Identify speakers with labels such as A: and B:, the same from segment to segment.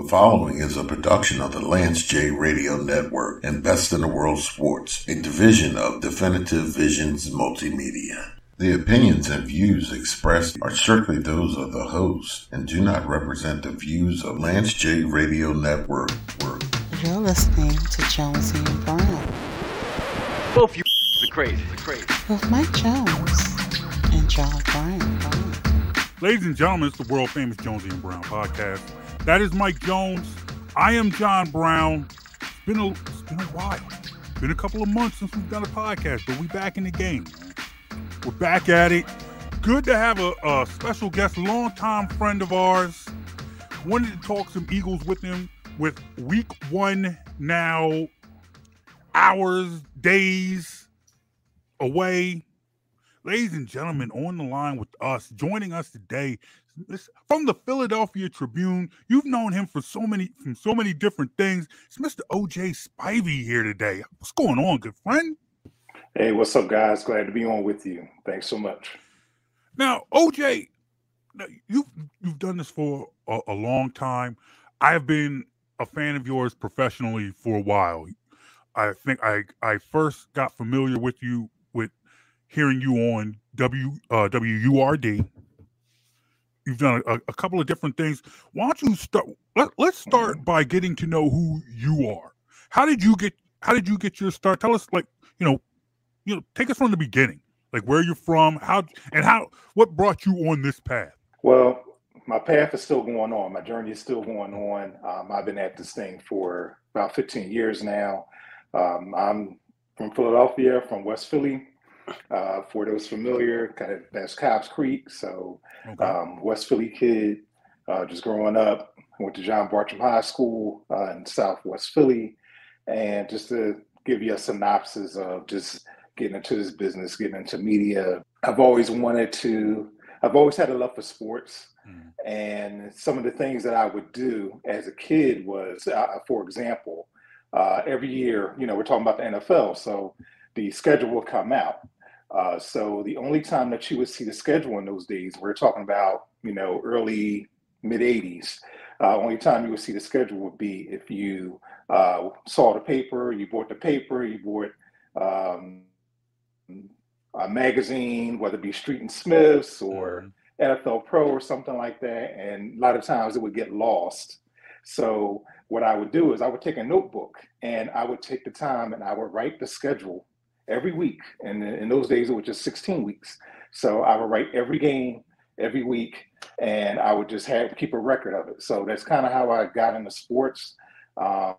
A: The following is a production of the Lance J Radio Network and Best in the World Sports, a division of Definitive Visions Multimedia. The opinions and views expressed are strictly those of the host and do not represent the views of Lance J Radio Network.
B: You're listening to Jonesy and Brown
C: Both you are crazy, crazy.
B: with Mike Jones and John Brown.
D: Ladies and gentlemen, it's the world famous Jonesy and Brown podcast. That is Mike Jones. I am John Brown. It's been a it's been a while. It's been a couple of months since we've done a podcast, but we're back in the game. We're back at it. Good to have a, a special guest, longtime friend of ours. Wanted to talk some Eagles with him with week one now, hours, days away ladies and gentlemen, on the line with us, joining us today this, from the Philadelphia Tribune. You've known him for so many from so many different things. It's Mr. OJ Spivey here today. What's going on, good friend?
E: Hey, what's up, guys? Glad to be on with you. Thanks so much.
D: Now, OJ, you've you've done this for a, a long time. I have been a fan of yours professionally for a while. I think I I first got familiar with you with hearing you on W uh, WURD. You've done a, a, couple of different things. Why don't you start? Let, let's start by getting to know who you are. How did you get? How did you get your start? Tell us, like you know, you know, take us from the beginning, like where you're from, how and how what brought you on this path.
E: Well, my path is still going on. My journey is still going on. Um, I've been at this thing for about 15 years now. Um, I'm from Philadelphia, from West Philly. Uh, for those familiar, kind of that's Cobbs Creek. So
D: Okay.
E: um, West Philly kid, uh, just growing up. Went to John Bartram High School uh, in Southwest Philly, and just to give you a synopsis of just getting into this business, getting into media. I've always wanted to. I've always had a love for sports,
D: Mhm.
E: and some of the things that I would do as a kid was, uh, for example, uh, every year, you know, we're talking about the NFL, so the schedule will come out. Uh, so the only time that you would see the schedule in those days, we're talking about, you know, early mid 80s. Uh, only time you would see the schedule would be if you uh, saw the paper, you bought the paper, you bought um, a magazine, whether it be Street and Smiths or
D: Mhm.
E: NFL Pro or something like that. And a lot of times it would get lost. So what I would do is I would take a notebook and I would take the time and I would write the schedule every week. And in those days it was just 16 weeks. So I would write every game every week and I would just have keep a record of it. So that's kind of how I got into sports. Um,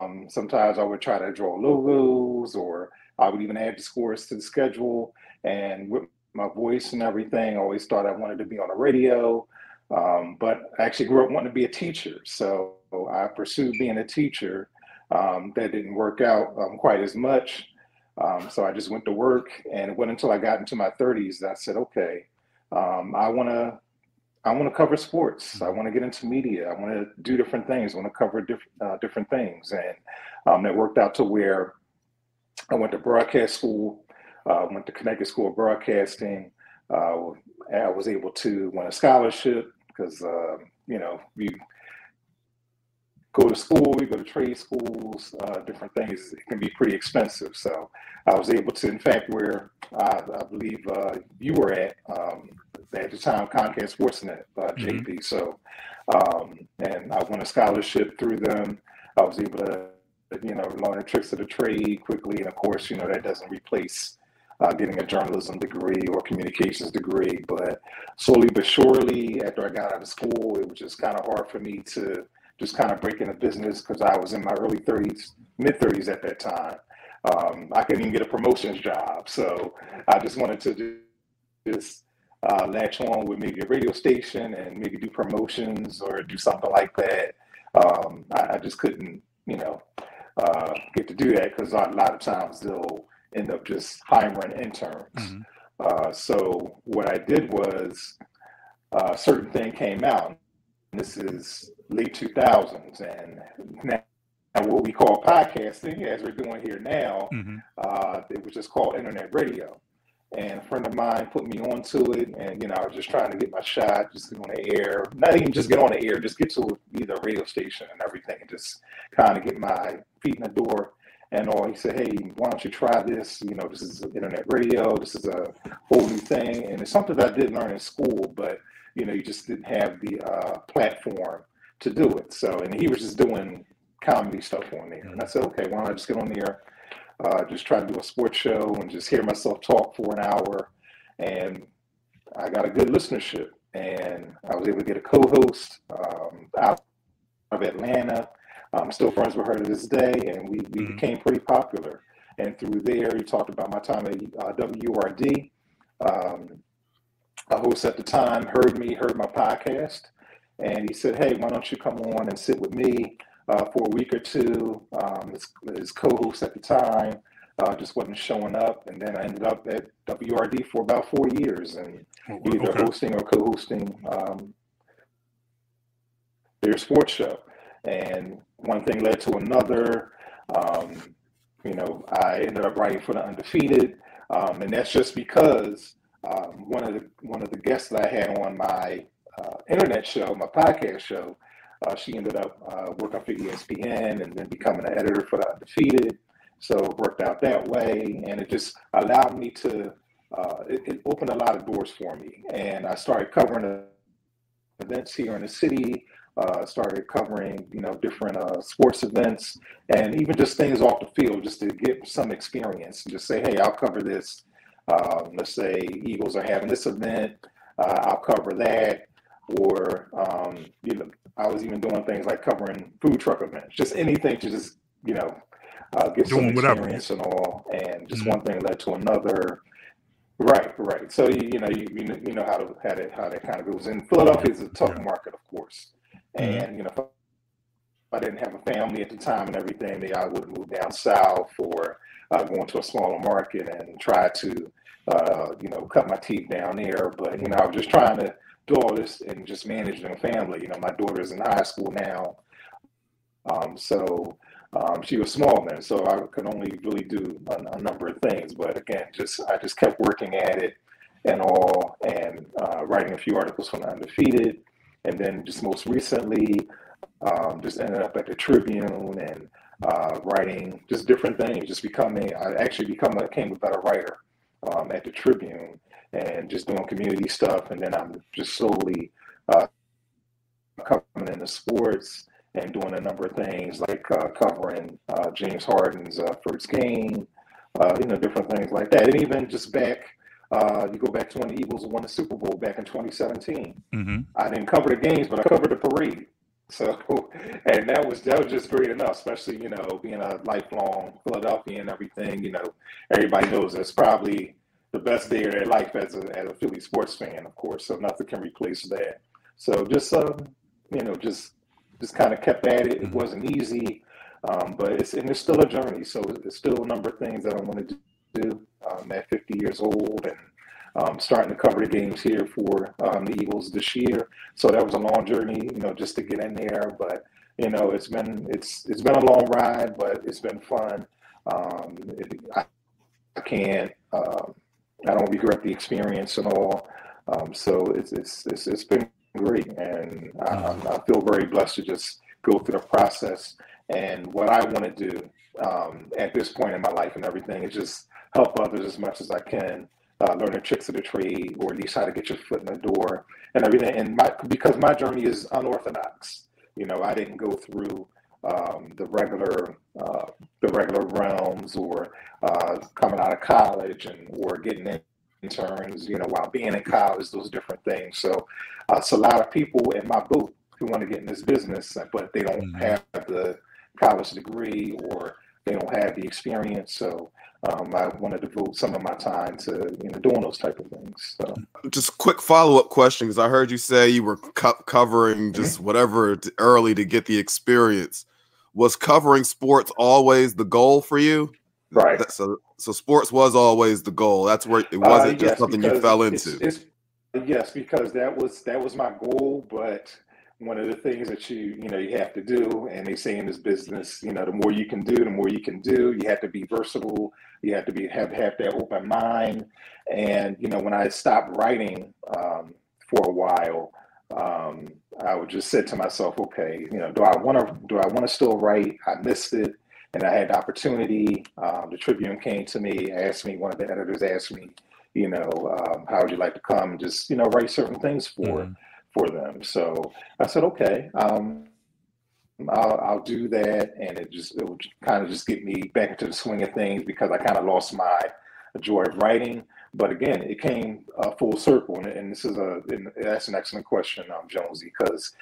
E: um, sometimes I would try to draw logos or I would even add the scores to the schedule. And with my voice and everything, I always thought I wanted to be on the radio. Um, but I actually grew up wanting to be a teacher. So I pursued being a teacher. Um, that didn't work out um, quite as much. Um, so I just went to work and it wasn't until I got into my 30s that I said, okay, um, I want to I want to cover sports. I want to get into media. I want to do different things. I want to cover different uh, different things, and um, that worked out to where I went to broadcast school. Uh, went to Connecticut School of Broadcasting. Uh, I was able to win a scholarship because uh, you know you go to school, you go to trade schools, uh, different things. It can be pretty expensive. So I was able to, in fact, where I, I believe uh, you were at um, at the time, Comcast Sportsnet, uh. JP. So, um, and I won a scholarship through them. I was able to, you know, learn the tricks of the trade quickly. And of course, you know, that doesn't replace uh, getting a journalism degree or communications degree. But slowly but surely, after I got out of school, it was just kind of hard for me to just kind of break into business because I was in my early 30s, mid 30s at that time. Um, I couldn't even get a promotions job. So I just wanted to ju- just uh, latch on with maybe a radio station and maybe do promotions or do something like that. Um, I, I just couldn't, you know, uh, get to do that because a lot of times they'll end up just hiring interns.
D: Mhm.
E: Uh, so what I did was uh, a certain thing came out. This is late 2000s, and now what we call podcasting, as we're doing here now,
D: Mhm.
E: uh, it was just called internet radio. and a friend of mine put me onto it, and you know, I was just trying to get my shot, just get on the air, not even just get on the air, just get to either radio station and everything, and just kind of get my feet in the door. And all he said, hey, why don't you try this? You know, this is internet radio. This is a whole new thing, and it's something that I didn't learn in school, but you know, you just didn't have the uh, platform to do it. So, and he was just doing comedy stuff on there, and I said, okay, why don't I just get on there? uh, just try to do a sports show and just hear myself talk for an hour. And I got a good listenership. And I was able to get a co host um, out of Atlanta. I'm still friends with her to this day. And we, we mm-hmm. became pretty popular. And through there, he talked about my time at uh, WURD. Um, host at the time heard me, heard my podcast, and he said, Hey, why don't you come on and sit with me? uh, for a week or two. Um, his, his co-host at the time uh, just wasn't showing up, and then I ended up at WURD for about four years, and oh, either okay. hosting or co-hosting um, their sports show. And one thing led to another. Um, you know, I ended up writing for the Undefeated, um, and that's just because um, one of the one of the guests that I had on my uh, internet show, my podcast show, uh, she ended up uh, working for ESPN and then becoming an editor for the Undefeated. So it worked out that way, and it just allowed me to. Uh, it, it, opened a lot of doors for me, and I started covering events here in the city. Uh, started covering, you know, different uh, sports events, and even just things off the field, just to get some experience. And just say, hey, I'll cover this. Um, let's say Eagles are having this event. Uh, I'll cover that or um, you know, I was even doing things like covering food truck events, just anything to just you know uh, get doing some experience whatever. and all, and just mm-hmm. one thing led to another. Right, right. So you, you know you, you know you know how to how that how that kind of goes. And Philadelphia is a tough yeah. market, of course, mm-hmm. and you know. If I didn't have a family at the time and everything, maybe I would move down south or uh, go into a smaller market and try to, uh, you know, cut my teeth down there. But you know, I was just trying to do all this and just manage their family. You know, my daughter's in high school now, um, so um, she was small then, so I could only really do a, a, number of things. But again, just I just kept working at it and all, and uh, writing a few articles from the Undefeated, and then just most recently, um, just ended up at the Tribune and uh, writing just different things. Just becoming, I actually become a, became a better writer um, at the Tribune and just doing community stuff. And then I'm just slowly uh, coming into sports and doing a number of things like uh, covering uh, James Harden's uh, first game, uh, you know, different things like that. And even just back, uh, you go back to when the Eagles won the Super Bowl back in 2017. Mm-hmm. I didn't cover the games, but I covered the parade. So, and that was that was just great enough, especially you know being a lifelong Philadelphia and everything. You know, everybody knows it's probably the best day of their life as a, as a Philly sports fan, of course. So nothing can replace that. So just um, you know, just just kind of kept at it. It mm-hmm. wasn't easy, um, but it's and it's still a journey. So it's still a number of things that I want to do. Um, at 50 years old and um, starting to cover the games here for um, the Eagles this year. So that was a long journey, you know, just to get in there. But you know, it's been it's it's been a long ride, but it's been fun. Um, it, I, I, can't um, I don't regret the experience and all. Um, so it's, it's, it's, it's been great. And I, mm-hmm. I, feel very blessed to just go through the process. And what I want to do um, at this point in my life and everything is just help others as much as I can. Uh, learn the tricks of the trade, or at least how to get your foot in the door and everything. And my because my journey is unorthodox. You know, I didn't go through um, the regular uh, the regular realms or uh, coming out of college and or getting interns, you know, while being in college, those different things. So uh, it's a lot of people in my booth who want to get in this business, but they don't mm-hmm. have the college degree or they don't have the experience. So um, I want to devote some of my time to you know doing those type of things. So.
F: Just quick follow up question because I heard you say you were co- covering just mm-hmm. whatever early to get the experience was covering sports always the goal for you?
E: Right.
F: So, so sports was always the goal. That's where it wasn't uh, yes, just something you fell into.
E: It's, it's, yes, because that was that was my goal. But one of the things that you you know you have to do and they say in this business you know the more you can do the more you can do. You have to be versatile. You have to be have have that open mind. And you know when i stopped writing um, for a while um, i would just say to myself okay you know do i want to do i want to still write? I missed it. And i had the opportunity um, the tribune came to me asked me one of the editors asked me you know um, how would you like to come just you know write certain things for?
D: Mhm.
E: For them. So I said, okay, um, I'll, I'll do that, and it just it would kind of just get me back into the swing of things because I kind of lost my joy of writing. But again, it came uh, full circle, and, and this is a and that's an excellent question, um, Jonesy, because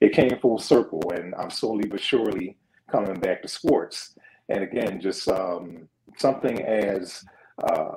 E: it came full circle, and I'm slowly but surely coming back to sports. And again, just um, something as uh,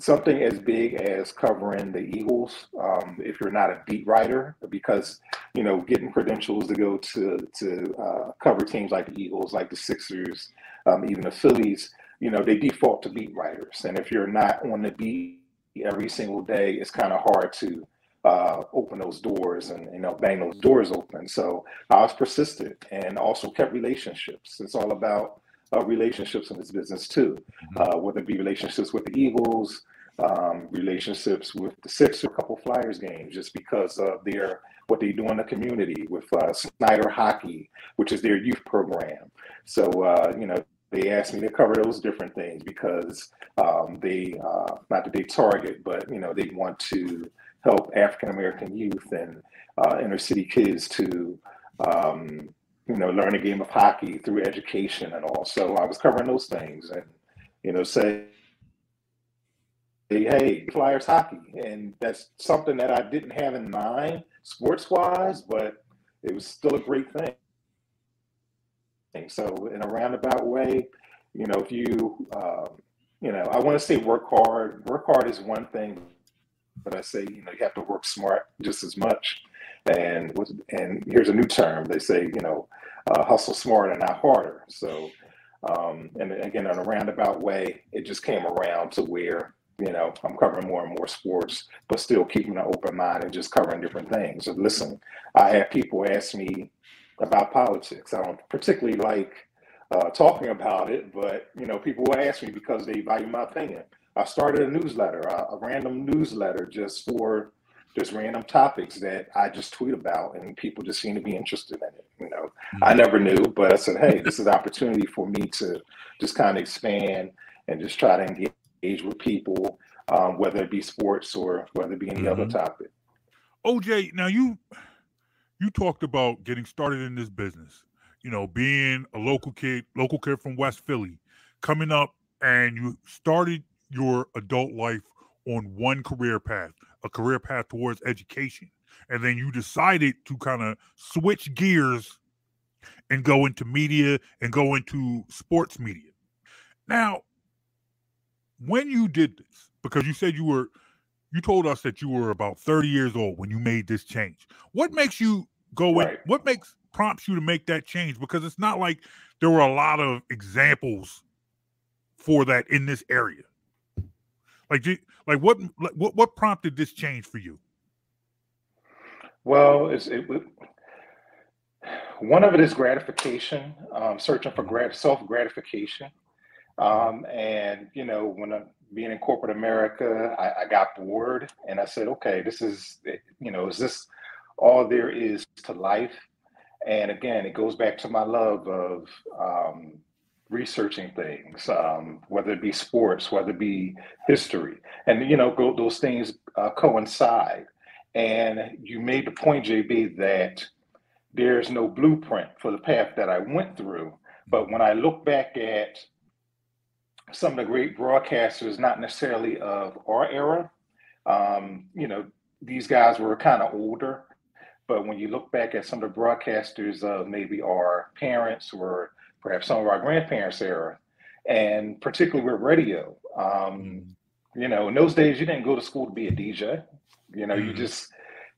E: something as big as covering the Eagles, um, if you're not a beat writer, because you know getting credentials to go to to uh, cover teams like the Eagles, like the Sixers, um, even the Phillies, you know they default to beat writers, and if you're not on the beat every single day, it's kind of hard to uh, open those doors and you know bang those doors open. So I was persistent and also kept relationships. It's all about uh, relationships in this business too, uh, whether it be relationships with the Eagles, um, relationships with the Sixers, a couple Flyers games, just because of their what they do in the community with uh, Snider Hockey, which is their youth program. So uh, you know they asked me to cover those different things because um, they uh, not that they target, but you know they want to help African American youth and uh, inner city kids to um, you know learn a game of hockey through education and all. So I was covering those things and you know say hey Flyers hockey, and that's something that I didn't have in mind sports wise, but it was still a great thing. And so in a roundabout way, you know, if you um, you know, I want to say work hard. Work hard is one thing, but I say you know you have to work smart just as much. And and here's a new term. They say you know, uh, hustle smarter, not harder. So um, and again, in a roundabout way, it just came around to where you know I'm covering more and more sports, but still keeping an open mind and just covering different things. And listen, I have people ask me about politics. I don't particularly like uh, talking about it, but you know, people will ask me because they value my opinion. I started a newsletter, a, a random newsletter, just for just random topics that I just tweet about, and people just seem to be interested in it. You know, I never knew, but I said, hey, this is an opportunity for me to just kind of expand and just try to engage with people, um, whether it be sports or whether it be any other
D: Mhm.
E: topic.
D: OJ, now you you talked about getting started in this business. You know, being a local kid, local kid from West Philly, coming up and you started your adult life on one career path, a career path towards education. And then you decided to kind of switch gears and go into media and go into sports media. Now, when you did this, because you said you were you told us that you were about 30 years old when you made this change. What makes you go in? What makes prompts you to make that change? Because it's not like there were a lot of examples for that in this area. Like, do- like what, what, what prompted this change for you?
E: Well, it's, it, it- one of it is gratification, um, searching for grat- self gratification. Um, and, you know, when I'm being in corporate America, I, I got bored and I said, okay, this is, you know, is this all there is to life? And again, it goes back to my love of um, researching things, um, whether it be sports, whether it be history. And, you know, go, those things uh, coincide. And you made the point, JB, that there's no blueprint for the path that I went through. But when I look back at some of the great broadcasters, not necessarily of our era, um, you know, these guys were kind of older. But when you look back at some of the broadcasters of maybe our parents or perhaps some of our grandparents' era, and particularly with radio, um, you know, in those days you didn't go to school to be a DJ. You know, you
D: Mhm.
E: just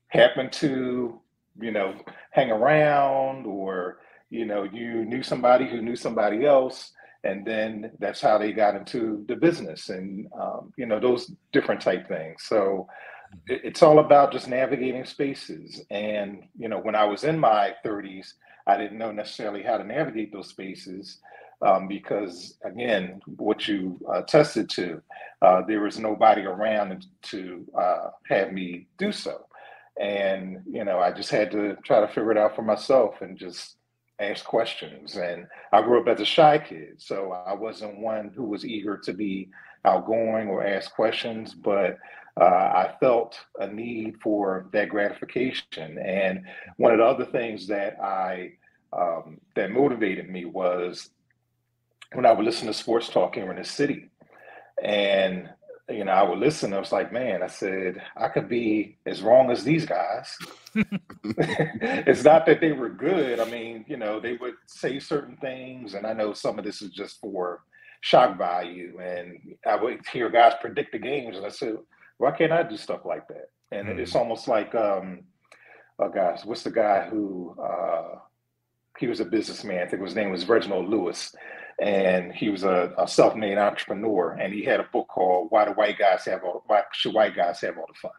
E: happened to, you know, hang around or, you know, you knew somebody who knew somebody else. And then that's how they got into the business and, um, you know, those different type things. So it's all about just navigating spaces. And, you know, when I was in my 30s, I didn't know necessarily how to navigate those spaces um, because, again, what you uh, tested to, uh, there was nobody around to uh, have me do so. And, you know, I just had to try to figure it out for myself and just ask questions. And I grew up as a shy kid, so I wasn't one who was eager to be outgoing or ask questions, but uh, I felt a need for that gratification. And one of the other things that I um, that motivated me was when I would listen to sports talk here in the city, and you know I would listen. I was like, man, I said I could be as wrong as these guys. it's not that they were good. I mean, you know, they would say certain things, and I know some of this is just for shock value. And I would hear guys predict the games, and I said, why can't I do stuff like that? And
D: Mm.
E: it's almost like, um, oh gosh, what's the guy who uh, he was a businessman? I think his name was Reginald Lewis, and he was a, a self-made entrepreneur. And he had a book called "Why Do White Guys Have All Why Should White Guys Have All the Fun?"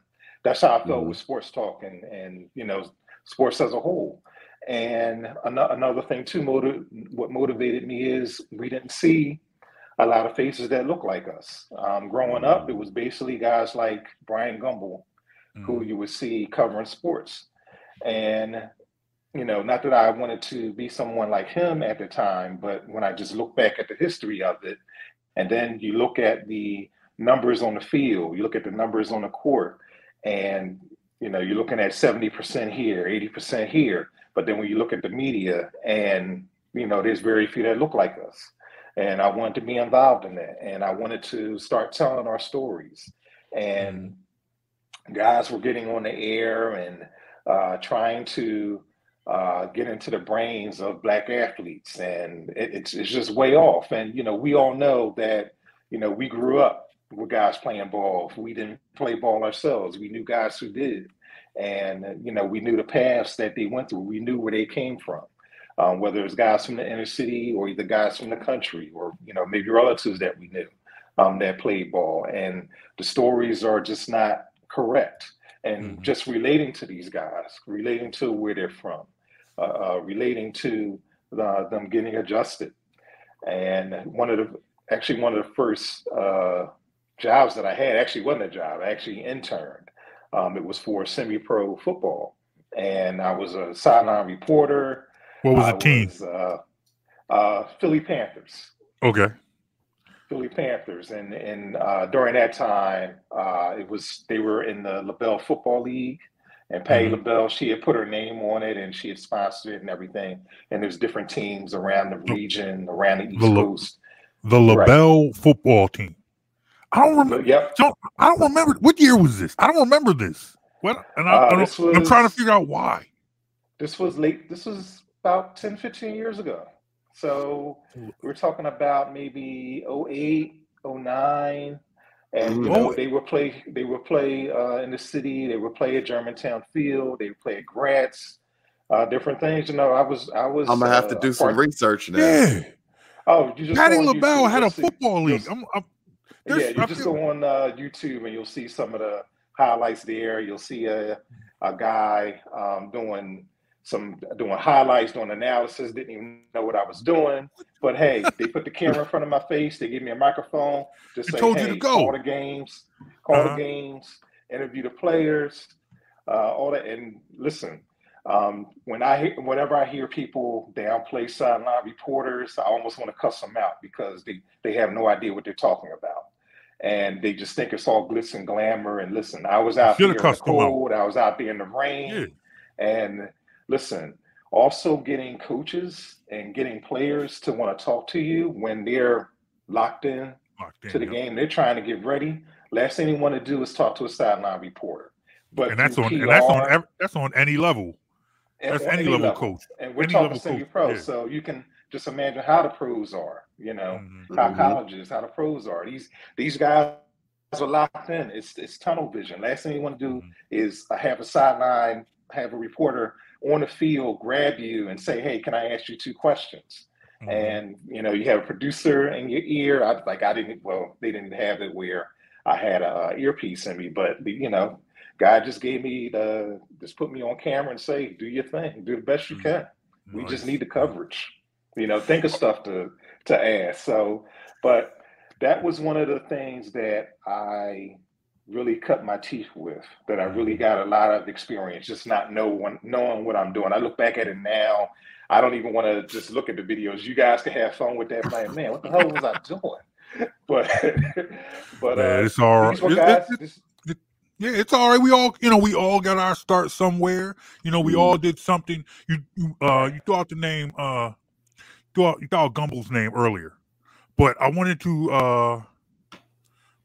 E: That's how I felt
F: Mhm.
E: with sports talk and and you know sports as a whole. And ano- another thing too, motiv- what motivated me is we didn't see a lot of faces that look like us. Um, growing up, it was basically guys like Bryant Gumbel who
D: Mhm.
E: you would see covering sports. And, you know, not that I wanted to be someone like him at the time, but when I just look back at the history of it, and then you look at the numbers on the field, you look at the numbers on the court, and, you know, you're looking at 70% here, 80% here. But then when you look at the media, and, you know, there's very few that look like us. And I wanted to be involved in that. And I wanted to start telling our stories. And guys were getting on the air and uh, trying to uh, get into the brains of black athletes, and it, it's it's just way off. And you know, we all know that you know we grew up with guys playing ball. We didn't play ball ourselves. We knew guys who did, and you know, we knew the paths that they went through. We knew where they came from. Um, whether it's guys from the inner city or either guys from the country or you know maybe relatives that we knew um, that played ball and the stories are just not correct and
D: Mhm.
E: just relating to these guys relating to where they're from uh, uh, relating to the, them getting adjusted. And one of the actually one of the first uh, jobs that i had actually wasn't a job i actually interned. Um, it was for semi-pro football. And i was a sideline reporter.
D: What was
E: I
D: the team?
E: was, uh, uh, philly panthers.
D: Okay.
E: Philly Panthers, and and uh, during that time, uh, it was they were in the LaBelle Football League, and Patti
D: Mhm.
E: LaBelle she had put her name on it, and she had sponsored it and everything. And there's different teams around the region, around the East
D: The La-
E: Coast.
D: The
E: Right.
D: LaBelle football team. I don't remember.
E: Yep,
D: Don't, I don't remember. What year was this? I don't remember this. What? And I,
E: Uh,
D: I don't,
E: this
D: I'm trying to figure out why.
E: this was late. This was about 10, 15 years ago. So we're talking about maybe 08, 09. And you know, they would play. They would play uh, in the city. They would play at Germantown Field. They would play at Gratz. Uh, different things. You know, I was. I was.
F: I'm gonna have to
E: uh,
F: do some research now.
D: Yeah.
E: Oh, you just Patti on
D: LaBelle
E: YouTube,
D: had a football
E: you'll
D: league. I'm, I'm,
E: yeah, you
D: I
E: just
D: feel-
E: go on uh, YouTube and you'll see some of the highlights there. You'll see a a guy um, doing some doing highlights, doing analysis. Didn't even know what I was doing, but hey, they put the camera in front of my face. They gave me a microphone. Just
D: They
E: say,
D: told you to go."
E: call the games, call
D: Uh-huh.
E: the games, interview the players, uh, all that. And listen, um, when I hear, whenever I hear people downplay sideline reporters, I almost want to cuss them out because they they have no idea what they're talking about, and they just think it's all glitz and glamour. And listen, I was out there in the cold, I was out there in the rain,
D: Yeah.
E: and listen. Also, getting coaches and getting players to want to talk to you when they're locked in
D: locked in,
E: to the
D: yeah.
E: game. They're trying to get ready. Last thing they want to do is talk to a sideline reporter. But
D: And that's
E: through
D: on. And that's on.
E: PR
D: ev- That's on any level. That's
E: on
D: any level coach.
E: And we're
D: any
E: talking
D: level
E: semi pro,
D: yeah.
E: so you can just imagine how the pros are. You know,
D: Mhm.
E: how
F: Mhm.
E: colleges, how the pros are. These these guys are locked in. It's it's tunnel vision. Last thing you want to do
D: Mhm.
E: is have a sideline, have a reporter on the field grab you and say, "Hey, can I ask you two questions?"
D: Mhm.
E: and you know you have a producer in your ear. I like I didn't well they didn't have it where I had a earpiece in me, but you know God just gave me the just put me on camera and say, do your thing, do the best you
D: Mhm.
E: can. We just need the coverage. You know, think of stuff to to ask. So, but that was one of the things that I really cut my teeth with. That I really got a lot of experience, just not know one, knowing what I'm doing. I look back at it now. I don't even want to just look at the videos. You guys can have fun with that. Like, man, what the hell was I doing? But, but
D: Yeah,
E: uh,
D: it's all right.
E: guys.
D: It- it-
E: this-
D: Yeah, it's all right. We all, you know, we all got our start somewhere. You know, we
E: Mhm.
D: all did something. You, you, uh, you out the name, uh, threw out, you thought Gumbel's name earlier, but I wanted to, uh,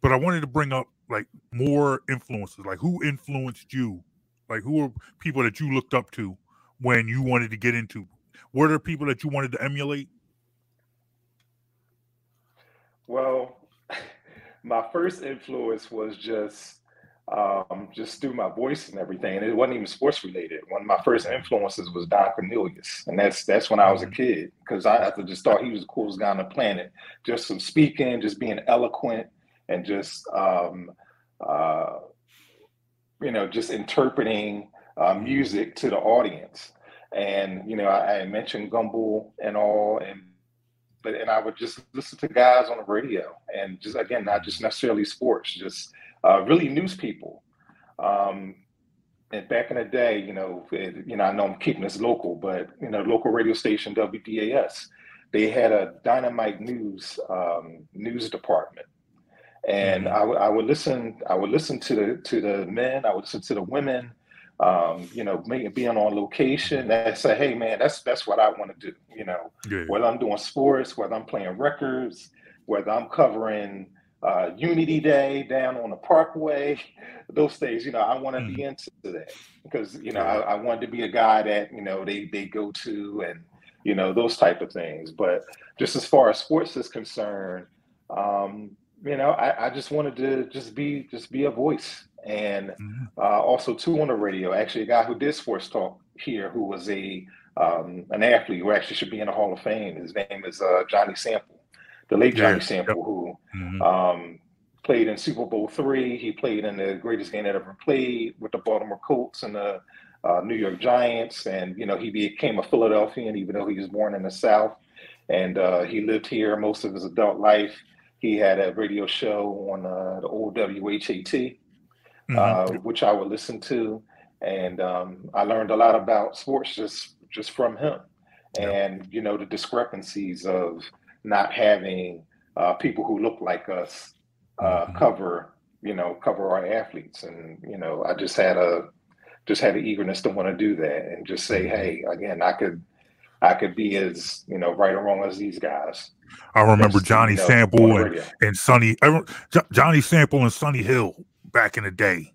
D: but I wanted to bring up like more influences. Like, who influenced you? Like, who are people that you looked up to when you wanted to get into? Were there people that you wanted to emulate?
E: Well, my first influence was just um, just through my voice and everything. And it wasn't even sports related. One of my first influences was Don Cornelius, and that's that's when I was a kid because I, I just thought he was the coolest guy on the planet. Just some speaking, just being eloquent, and just um, uh, you know, just interpreting uh, music to the audience. And you know, I, I mentioned Gumbel and all, and but and I would just listen to guys on the radio, and just again, not just necessarily sports, just uh, really news people. Um, and back in the day, you know, it, you know, I know I'm keeping this local, but you know, local radio station WDAS, they had a dynamite news um, news department, and I would I would listen I would listen to the to the men, I would listen to the women, um, you know, maybe being on location. And say, hey man, that's that's what I want to do, you know.
D: Yeah,
E: whether I'm doing sports, whether I'm playing records, whether I'm covering uh, Unity Day down on the Parkway, those things, you know, I want to be into that. Because you know I, I wanted to be a guy that you know they they go to and you know those type of things. But just as far as sports is concerned, um, you know, I, I just wanted to just be just be a voice and
D: Mhm.
E: uh, also too on the radio. Actually, a guy who did sports talk here, who was a um, an athlete who actually should be in the Hall of Fame. His name is uh, Johnny Sample, the late Johnny Sample, who
D: Mhm.
E: um, played in Super Bowl three. He played in the greatest game that ever played with the Baltimore Colts and the uh, New York Giants. And you know, he became a Philadelphian, even though he was born in the South. And uh, he lived here most of his adult life. He had a radio show on uh, the old WHAT
D: Mhm.
E: uh, which I would listen to, and um, I learned a lot about sports just just from him,
D: Yeah.
E: and you know the discrepancies of not having uh, people who look like us uh,
D: Mhm.
E: cover you know cover our athletes, and you know I just had a just had an eagerness to want to do that and just say,
D: Mhm.
E: hey, again, I could I could be as you know right or wrong as these guys.
D: I remember Johnny
E: you know,
D: Sample and and Sonny I rem- Jo- Johnny Sample and Sonny Hill back in the day,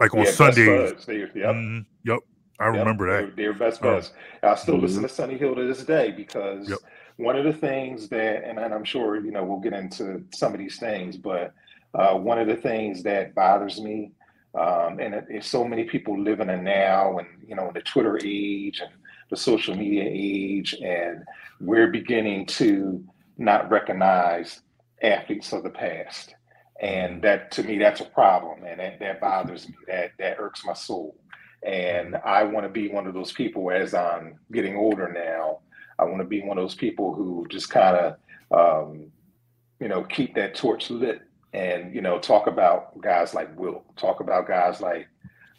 D: like on
E: Yeah,
D: Sundays.
E: buds. They- yep.
D: Mhm. Yep, I
E: Yep,
D: remember
E: they're-
D: that.
E: They're best
D: Oh.
E: buds. I still listen to Sonny Hill to this day because
D: Yep.
E: one of the things that, and, and I'm sure you know we'll get into some of these things, but uh, one of the things that bothers me, um, and it, it's so many people living in now, and you know, in the Twitter age and the social media age, and we're beginning to not recognize athletes of the past. And that to me, that's a problem, and that, that bothers me. That that irks my soul. And I want to be one of those people as I'm getting older now. I want to be one of those people who just kind of, um, you know, keep that torch lit and, you know, talk about guys like Will, talk about guys like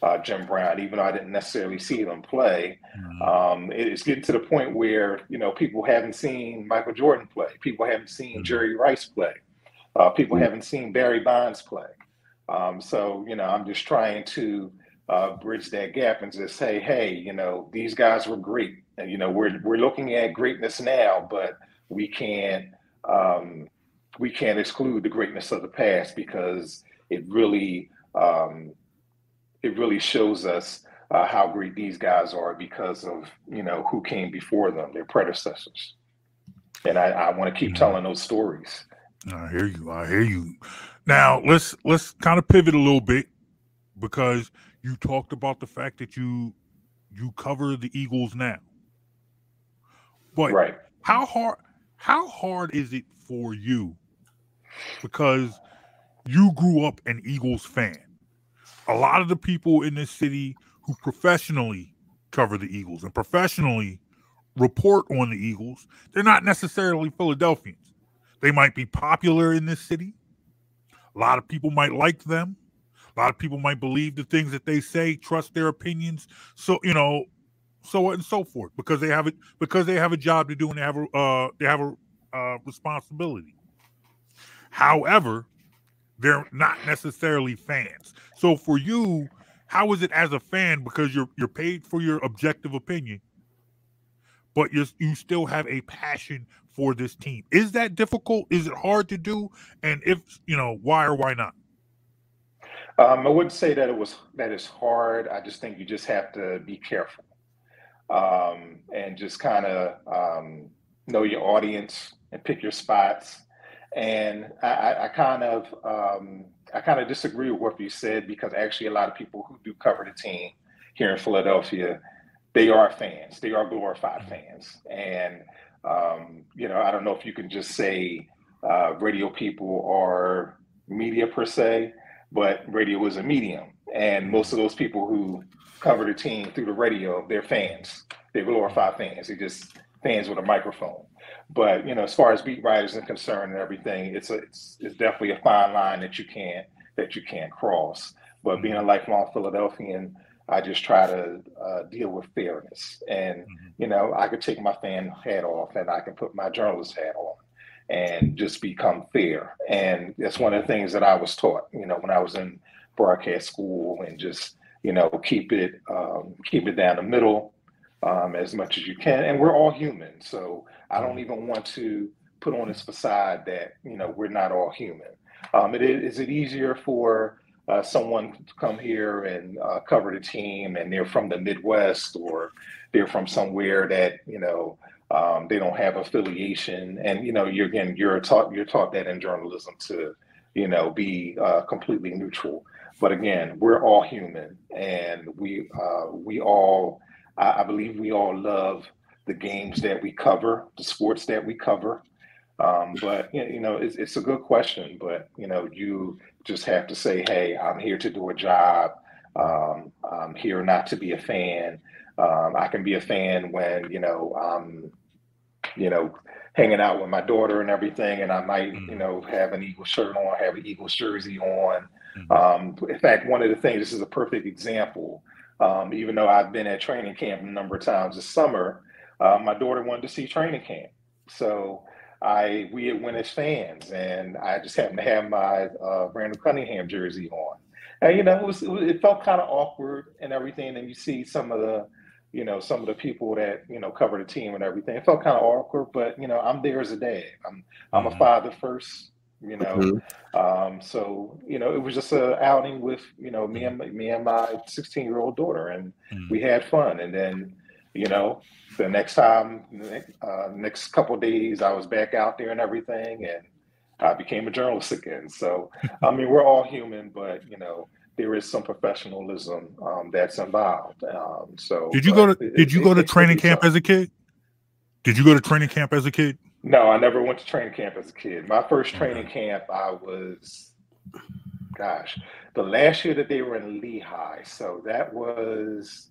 E: uh, Jim Brown, even though I didn't necessarily see them play.
D: Mhm.
E: Um, it's getting to the point where, you know, people haven't seen Michael Jordan play, people haven't seen
D: Mhm.
E: Jerry Rice play, uh, people haven't seen Barry Bonds play. Um, so, you know, I'm just trying to uh, bridge that gap and just say, hey, you know, these guys were great. And, you know, we're, we're looking at greatness now, but we can't, um, we can't exclude the greatness of the past because it really, um, it really shows us uh, how great these guys are because of, you know, who came before them, their predecessors. And I, I want to keep
D: Mhm.
E: telling those stories.
D: I hear you. I hear you. Now let's let's kind of pivot a little bit because you talked about the fact that you you cover the Eagles now. But
E: Right.
D: how hard how hard is it for you because you grew up an Eagles fan. A lot of the people in this city who professionally cover the Eagles and professionally report on the Eagles, they're not necessarily Philadelphians. They might be popular in this city. A lot of people might like them. A lot of people might believe the things that they say, trust their opinions. So, you know, so on and so forth because they have it because they have a job to do and they have a uh, they have a uh, responsibility. However, they're not necessarily fans. So for you, how is it as a fan because you're you're paid for your objective opinion, but you you still have a passion for this team? Is that difficult? Is it hard to do? And if you know why or why not?
E: Um, I wouldn't say that it was that is hard. I just think you just have to be careful um, and just kind of um, know your audience and pick your spots. And I, I kind of um, I kind of disagree with what you said because actually a lot of people who do cover the team here in Philadelphia, they are fans. They are glorified fans, and um, you know I don't know if you can just say uh, radio people are media per se, but radio is a medium, and most of those people who cover the team through the radio, they're fans. They're glorified fans. They're just fans with a microphone. But you know, as far as beat writers are concerned and everything, it's a, it's, it's definitely a fine line that you can't that you can't cross. But being a lifelong Philadelphian, I just try to uh, deal with fairness. And mm-hmm. you know, I could take my fan hat off and I can put my journalist hat on and just become fair. And that's one of the things that I was taught. You know, when I was in broadcast school, and just you know keep it um, keep it down the middle um, as much as you can. And we're all human, so I don't even want to put on this facade that you know we're not all human. Um, it is, is it easier for uh, someone to come here and uh, cover the team, and they're from the Midwest or they're from somewhere that you know um, they don't have affiliation, and you know you're again you're taught you're taught that in journalism to you know be uh, completely neutral. But again, we're all human, and we uh, we all I, I believe we all love the games that we cover, the sports that we cover. Um, but you know, it's, it's a good question. But you know, you just have to say, "Hey, I'm here to do a job. Um, I'm here not to be a fan. Um, I can be a fan when you know I'm, you know, hanging out with my daughter and everything, and I might, you mm-hmm. know, have an Eagles shirt on, have an Eagles jersey on. Mm-hmm. Um, in fact, one of the things, this is a perfect example. Um, even though I've been at training camp a number of times this summer, uh, my daughter wanted to see training camp. So I we went as fans, and I just happened to have my uh, Brandon Cunningham jersey on. And you know, it was, it, was, it felt kind of awkward and everything. And you see some of the, you know, some of the people that you know cover the team and everything. It felt kind of awkward, but you know, I'm there as a dad. I'm I'm a mm-hmm. father first you know. Mm-hmm. Um, so you know, it was just a outing with you know me and me and my 16 year old daughter, and mm-hmm. we had fun. And then you know, the next time, uh, next couple days, I was back out there and everything, and I became a journalist again. So I mean, we're all human, but you know. There is some professionalism um, that's involved. Um, so,
D: did you go to it, Did you go to training camp as a kid? Did you go to training camp as a kid?
E: No, I never went to training camp as a kid. My first training camp, I was, gosh, the last year that they were in Lehigh. So that was,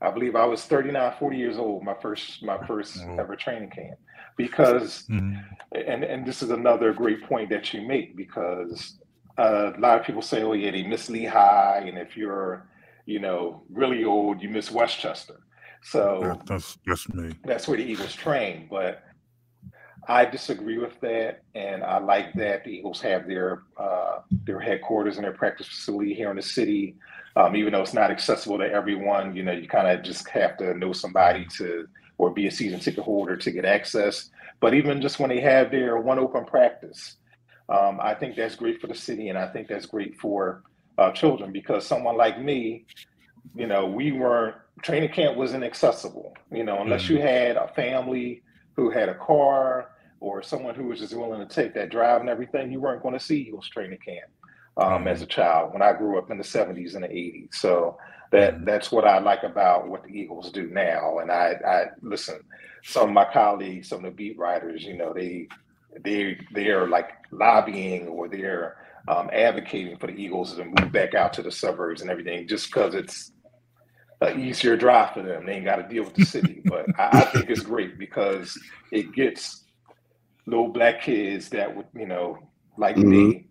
E: I believe I was 39, 40 years old, my first, my first oh. ever training camp. Because, mm-hmm. and, and this is another great point that you make because uh, a lot of people say, oh, yeah, they miss Lehigh. And if you're, you know, really old, you miss West Chester. So
D: that's, that's me.
E: That's where the Eagles train. But I disagree with that, and I like that the Eagles have their uh, their headquarters and their practice facility here in the city. Um, even though it's not accessible to everyone, you know, you kind of just have to know somebody to or be a season ticket holder to get access. But even just when they have their one open practice, um, I think that's great for the city, and I think that's great for uh, children because someone like me, you know, we weren't training camp wasn't accessible. You know, unless mm-hmm. you had a family who had a car or someone who was just willing to take that drive and everything, you weren't going to see Eagles training camp um, as a child when I grew up in the 70s and the 80s. So that mm-hmm. that's what I like about what the Eagles do now. And I, I listen, some of my colleagues, some of the beat writers, you know, they they they're like lobbying or they're um, advocating for the Eagles to move back out to the suburbs and everything, just because it's an easier drive for them. They ain't got to deal with the city. but I, I, think it's great because it gets little black kids that would, you know, like mm-hmm. me,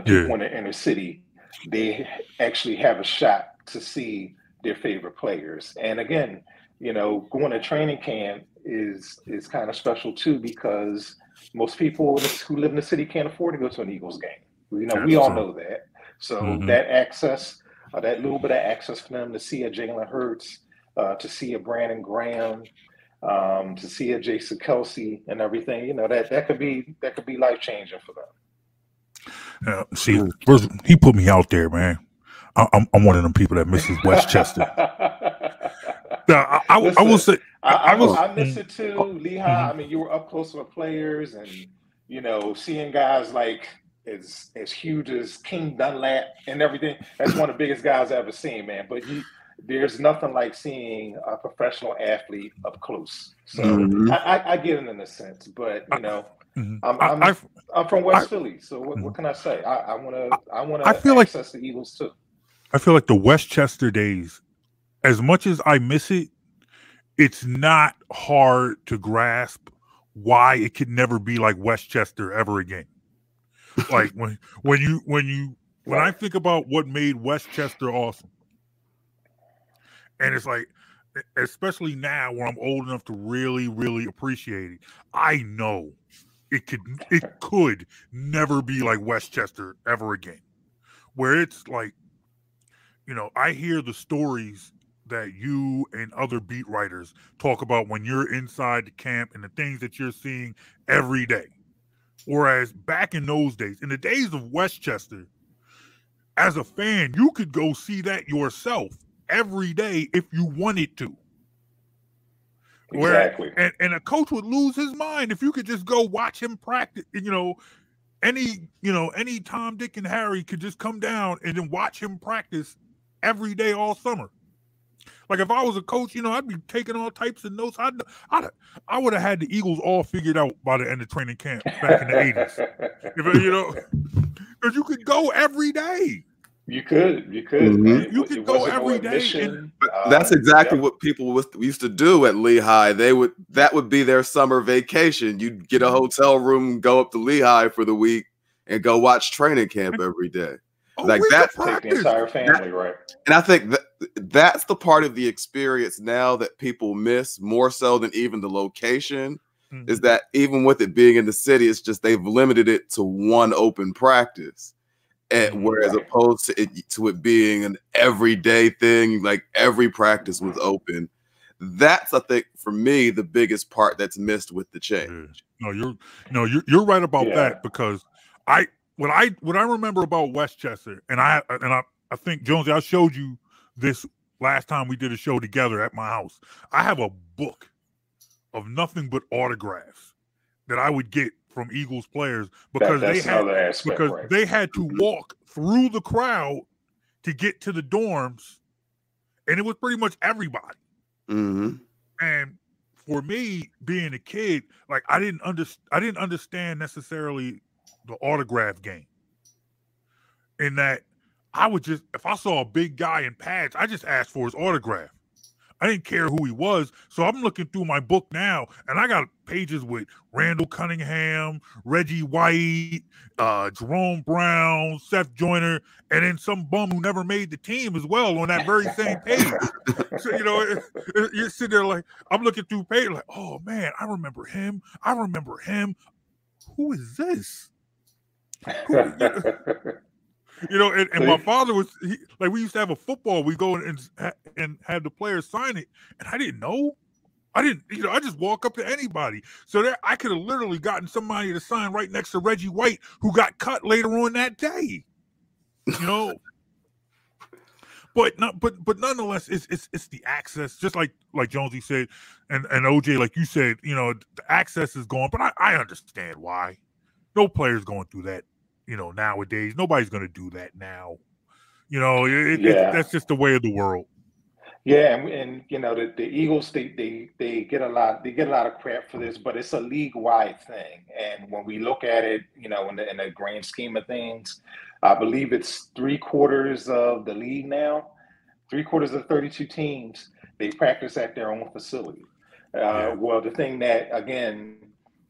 E: people yeah. in the inner city, they actually have a shot to see their favorite players. And again, you know, going to training camp is is kind of special too because most people who live in the city can't afford to go to an Eagles game. You know, we all know that. So mm-hmm. that access, uh, that little bit of access for them to see a Jalen Hurts, uh, to see a Brandon Graham, um, to see a Jason Kelce, and everything, you know, that that could be that could be life changing for them.
D: Uh, see, first, he put me out there, man. I, am I'm one of them people that misses West Chester. now, I, I, I, will say,
E: I, I, was, I miss it too, Lehigh. Mm-hmm. I mean, you were up close with players, and you know, seeing guys like as as huge as King Dunlap and everything. That's one of the biggest guys I've ever seen, man. But you, there's nothing like seeing a professional athlete up close. So mm-hmm. I, I, I, get it in a sense, but you know. Mm-hmm. I'm, I'm, I, am from West Philly, so what, what, can I say? I want to I want to I feel access like, the Eagles too.
D: I feel like the West Chester days, as much as I miss it, it's not hard to grasp why it could never be like West Chester ever again like when when you when you when I think about what made West Chester awesome, and it's like, especially now where I'm old enough to really really appreciate it, I know it could it could never be like West Chester ever again, where it's like, you know, I hear the stories that you and other beat writers talk about when you're inside the camp and the things that you're seeing every day Whereas back in those days, in the days of West Chester, as a fan, you could go see that yourself every day if you wanted to.
E: Exactly.
D: And, and a coach would lose his mind if you could just go watch him practice. You know, any you know any Tom, Dick, and Harry could just come down and then watch him practice every day all summer. Like if I was a coach, you know, I'd be taking all types of notes. I'd, I'd I would have had the Eagles all figured out by the end of training camp back in the eighties. you know, because you could go every day.
E: You could, you could,
D: mm-hmm. you could go every day.
F: And, uh, that's exactly yeah. what people used to do at Lehigh. They would that would be their summer vacation. You'd get a mm-hmm. hotel room, go up to Lehigh for the week, and go watch training camp every day.
E: Oh, like that's the entire family, that, right?
F: And I think that that's the part of the experience now that people miss more so than even the location. Mm-hmm. Is that even with it being in the city, it's just they've limited it to one open practice, and mm-hmm. whereas right. opposed to it to it being an everyday thing, like every practice was open. That's I think for me the biggest part that's missed with the change.
D: No, you're no, you're you're right about yeah. that because I what I what I remember about West Chester, and I and I I think Jonesy, I showed you this last time we did a show together at my house. I have a book of nothing but autographs that I would get from Eagles players because that, they had aspect, because right. they had to walk through the crowd to get to the dorms, and it was pretty much everybody.
F: Mm-hmm.
D: And for me, being a kid, like I didn't under I didn't understand necessarily the autograph game. In that I would just if I saw a big guy in pads, I just asked for his autograph. I didn't care who he was. So I'm looking through my book now, and I got pages with Randall Cunningham, Reggie White, uh, Jerome Brown, Seth Joyner, and then some bum who never made the team as well on that very same page. so you know, you're sitting there like I'm looking through page like, oh man, I remember him. I remember him. Who is this? you know, and, and my father was he, like, we used to have a football. We go and and have the players sign it, and I didn't know. I didn't, you know, I just walk up to anybody. So there, I could have literally gotten somebody to sign right next to Reggie White, who got cut later on that day. You know, but not, but but nonetheless, it's it's it's the access, just like like Jonesy said, and and OJ, like you said, you know, the access is gone. But I I understand why. No player's going through that you know, nowadays. Nobody's going to do that now. You know, it, yeah. it, that's just the way of the world.
E: Yeah, and, and you know the, the Eagles they, they they get a lot they get a lot of crap for this, but it's a league wide thing. And when we look at it, you know, in the in the grand scheme of things, I believe it's three quarters of the league now, three quarters of thirty two teams. They practice at their own facility. Uh,
D: Yeah.
E: Well, the thing that again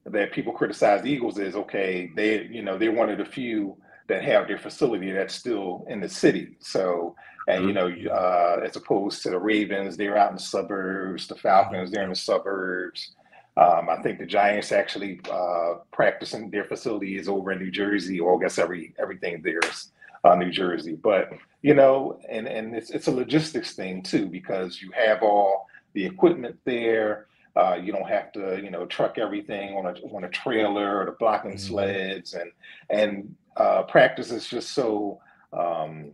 E: that people criticize the Eagles is okay, they you know they're one of the few that have their facility that's still in the city. So and you know, uh, as opposed to the Ravens, they're out in the suburbs. The Falcons, they're in the suburbs. Um, I think the Giants actually uh, practicing their facility is over in New Jersey, or I guess every everything there's uh, New Jersey. But you know, and and it's it's a logistics thing too because you have all the equipment there. Uh, you don't have to, you know, truck everything on a on a trailer or the blocking
D: Mhm.
E: sleds, and and uh, practice is just so um,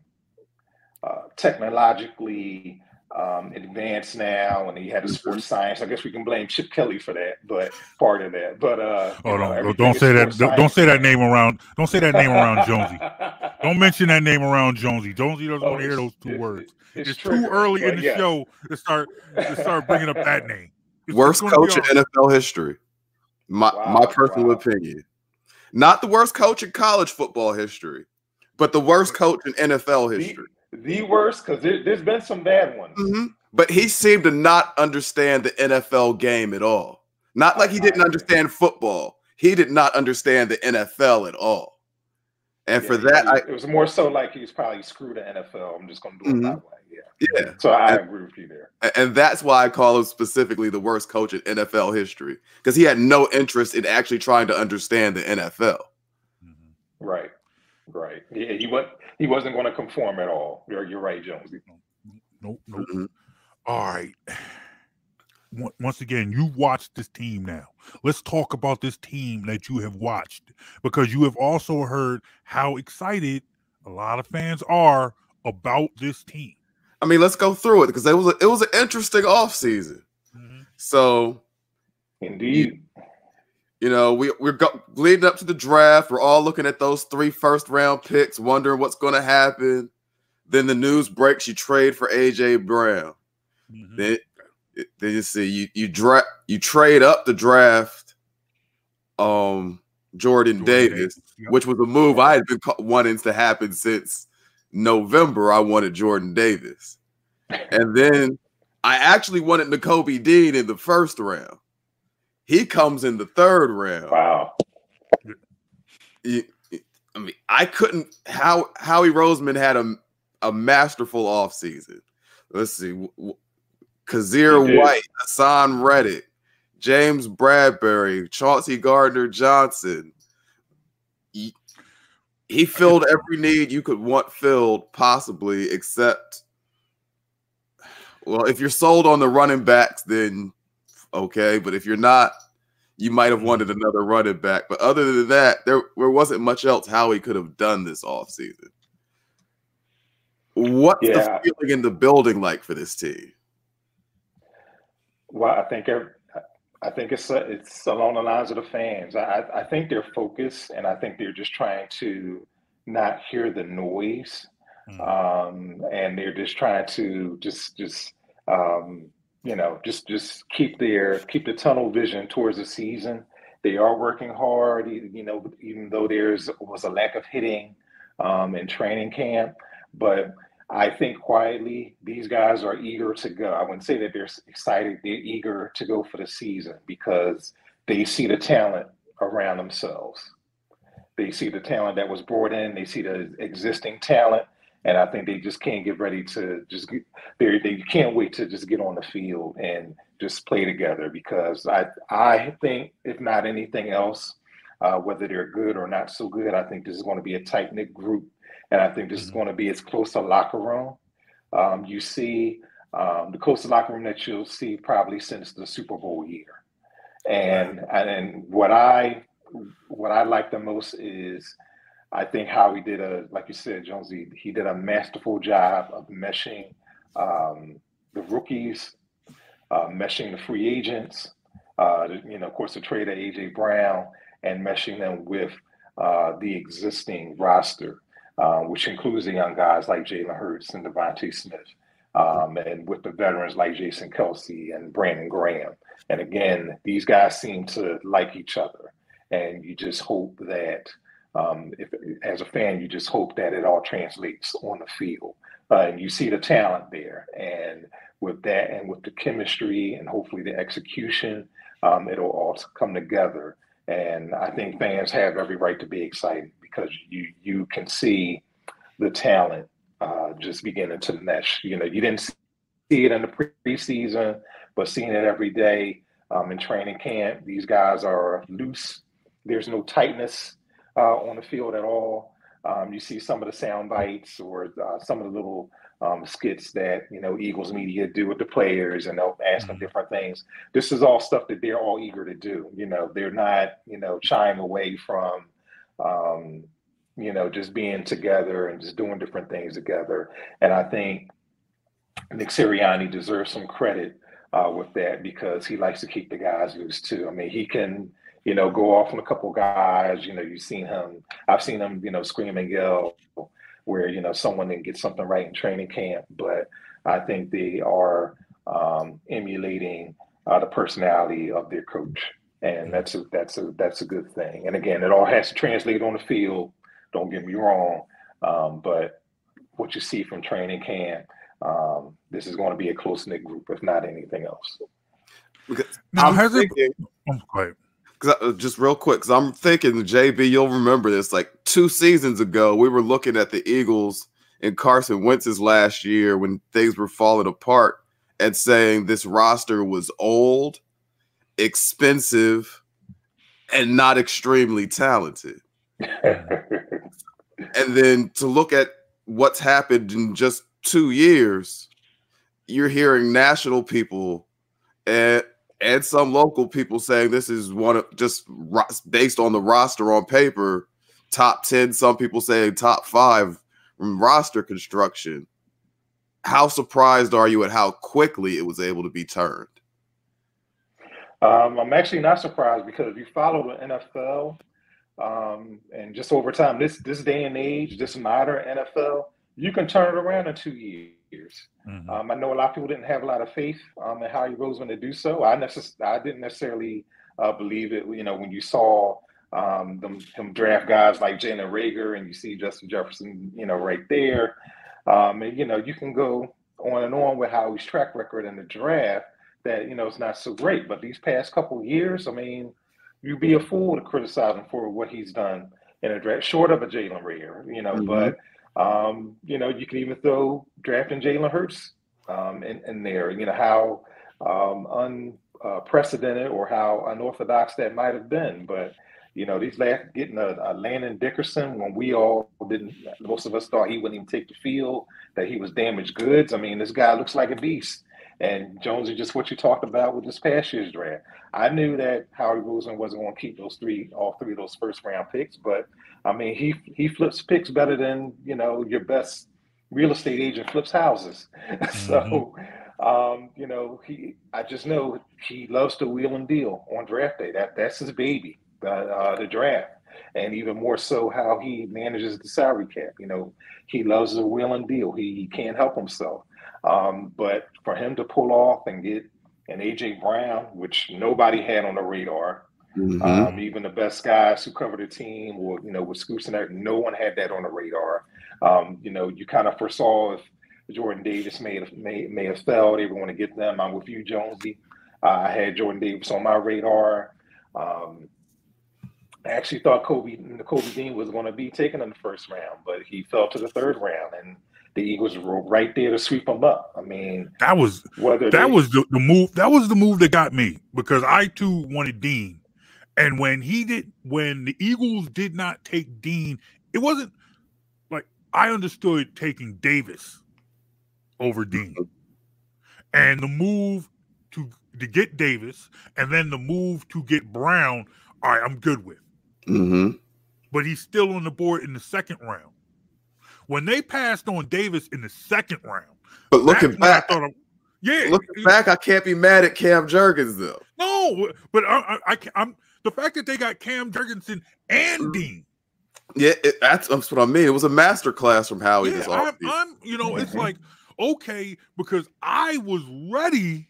E: uh, technologically um, advanced now, and he had a sports science. I guess we can blame Chip Kelly for that, but part of that. But uh,
D: Oh,
E: you know,
D: don't, don't say that. Don't, don't say that name around. Don't say that name around Jonesy. Don't mention that name around Jonesy. Jonesy doesn't
E: Oh,
D: want to hear those two
E: it-
D: words.
E: It's,
D: It's too
E: triggered,
D: early in the
E: yes.
D: show to start to start bringing up that name. It's
F: Worst coach in. NFL history. My my personal
E: wow.
F: opinion. Not the worst coach in college football history, but the worst coach in NFL history.
E: the worst because there, there's been some bad ones.
F: Mhm. But he seemed to not understand the NFL game at all. Not like he didn't understand football. He did not understand the NFL at all. And for
E: Yeah,
F: that,
E: he-
F: I
E: it was more so like he was probably screwed the NFL. I'm just going to do it
F: Mhm.
E: that way. Yeah.
F: yeah.
E: So I
F: And-
E: agree with you there.
F: And that's why I call him specifically the worst coach in NFL history because he had no interest in actually trying to understand the NFL.
D: Mhm.
E: Right. Right. Yeah. He was. He wasn't going to conform at all. You're, you're right, Jones.
D: Nope. Nope.
F: Mhm.
D: All right. Once again, you watched this team now. Let's talk about this team that you have watched because you have also heard how excited a lot of fans are about this team.
F: I mean, let's go through it because it was a, it was an interesting offseason. So
E: Indeed.
F: you know we we're go, leading up to the draft. We're all looking at those three first round picks, wondering what's going to happen. Then the news breaks: you trade for AJ Brown.
D: Mhm.
F: Then, then you see you you draft you trade up the draft, um, Jordan,
D: Jordan
F: Davis,
D: Yep.
F: which was a move I had been wanting to happen since November. I wanted Jordan Davis, and then I actually wanted Nakobe Dean in the first round. He comes in the third round.
E: Wow.
F: I mean, I couldn't. How Howie Roseman had a a masterful offseason. Let's see.
E: Kyzir
F: White, Haason Reddick, James Bradberry, Chauncey Gardner Johnson. He, he filled every need you could want filled, possibly, except, well, if you're sold on the running backs, then okay. But if you're not, you might have wanted another running back. But other than that, there, there wasn't much else Howie could have done this offseason. What's
E: Yeah.
F: the feeling in the building like for this team?
E: Well, I think I think it's it's along the lines of the fans. I I think they're focused, and I think they're just trying to not hear the noise,
D: Mhm.
E: um, and they're just trying to just just um, you know just just keep their keep the tunnel vision towards the season. They are working hard, you know, even though there's was a lack of hitting um, in training camp, but I think quietly these guys are eager to go. I wouldn't say that they're excited, they're eager to go for the season because they see the talent around themselves. They see the talent that was brought in, they see the existing talent, and I think they just can't get ready to just get they they can't wait to just get on the field and just play together because I I think if not anything else, uh, whether they're good or not so good, I think this is going to be a tight knit group and I think this is
D: Mhm.
E: going to be as close to locker room. Um, you see um, the closest locker room that you'll see probably since the Super Bowl year. And and what I what I like the most is I think Howie did a like you said, Jonesy, he did a masterful job of meshing um, the rookies, uh, meshing the free agents, uh, you know, of course, the trade of AJ Brown, and meshing them with uh, the existing roster uh, which includes the young guys like Jalen Hurts and DeVonta Smith. um, and with the veterans like Jason Kelce and Brandon Graham. And again, these guys seem to like each other, and you just hope that. Um, if, as a fan, you just hope that it all translates on the field. Uh, and you see the talent there. And with that, and with the chemistry, and hopefully the execution, um, it'll all come together. And I think fans have every right to be excited because you you can see the talent uh, just beginning to mesh. You know, you didn't see it in the preseason, but seeing it every day um, in training camp, these guys are loose. There's no tightness uh, on the field at all. Um, you see some of the sound bites or uh, some of the little um, skits that you know Eagles media do with the players, and they'll ask them mm-hmm. different things. This is all stuff that they're all eager to do. You know, they're not you know shying away from um, you know just being together and just doing different things together. And I think Nick Sirianni deserves some credit uh, with that because he likes to keep the guys loose too. I mean, he can you know go off on a couple guys. You know, you've seen him. I've seen him. You know, scream and yell where you know someone didn't get something right in training camp, but I think they are um, emulating uh, the personality of their coach, and that's a that's a that's a good thing. And again, it all has to translate on the field. Don't get me wrong, um, but what you see from training camp, um, this is going to be a close knit group, if not anything else.
D: Now, I'm has thinking, it? Oh,
F: Cause I, just real quick, because I'm thinking, JB, you'll remember this. Like two seasons ago, we were looking at the Eagles and Carson Wentz's last year when things were falling apart and saying this roster was old, expensive, and not extremely talented. and then to look at what's happened in just two years, you're hearing national people and and some local people saying this is one of just based on the roster on paper, top 10, some people saying top five from roster construction. How surprised are you at how quickly it was able to be turned?
E: Um, I'm actually not surprised because if you follow the NFL um, and just over time, this this day and age, this modern NFL, you can turn it around in two years. Mm-hmm. Um, I know a lot of people didn't have a lot of faith um, in Howie Roseman to do so. I necess- I didn't necessarily uh, believe it. You know, when you saw um, them, him draft guys like Jalen Reagor and you see Justin Jefferson, you know, right there, um, and you know, you can go on and on with Howie's track record in the draft. That you know, it's not so great. But these past couple years, I mean, you'd be a fool to criticize him for what he's done in a draft, short of a Jalen Reagor, you know, mm-hmm. but um, you know, you can even throw drafting Jalen Hurts um, in, in, there. You know how um, unprecedented or how unorthodox that might have been, but you know, these last getting a, a, Landon Dickerson when we all didn't, most of us thought he wouldn't even take the field, that he was damaged goods. I mean, this guy looks like a beast. And Jones is just what you talked about with this past year's draft. I knew that Howie Roseman wasn't going to keep those three, all three of those first round picks, but I mean, he he flips picks better than you know your best real estate agent flips houses. Mm-hmm. so, um, you know, he I just know he loves to wheel and deal on draft day. That that's his baby, the uh, the draft, and even more so how he manages the salary cap. You know, he loves the wheel and deal. He, he can't help himself. Um, but for him to pull off and get an AJ Brown, which nobody had on the radar, Mm-hmm. Um, even the best guys who covered the team, or you know, with Scoops and that, no one had that on the radar. Um, you know, you kind of foresaw if Jordan Davis may have may, may have fell, they would want to get them. I'm with you, Jonesy. Uh, I had Jordan Davis on my radar. Um, I actually thought Kobe the Kobe Dean was going to be taken in the first round, but he fell to the third round, and the Eagles were right there to sweep them up. I mean,
D: that was whether that they, was the, the move. That was the move that got me because I too wanted Dean, and when he did, when the Eagles did not take Dean, it wasn't like I understood taking Davis over Dean, and the move to to get Davis, and then the move to get Brown. All right, I'm good with.
F: Mm-hmm.
D: But he's still on the board in the second round. When they passed on Davis in the second round,
F: but looking back, I yeah, looking back, I can't be mad at Cam Jurgens though.
D: No, but I, I, I I'm the fact that they got Cam Jurgensen and mm. Dean.
F: Yeah, it, that's, that's what I mean. It was a master class from Howie.
D: Yeah, I'm, I'm, you know, it's like, okay because I was ready.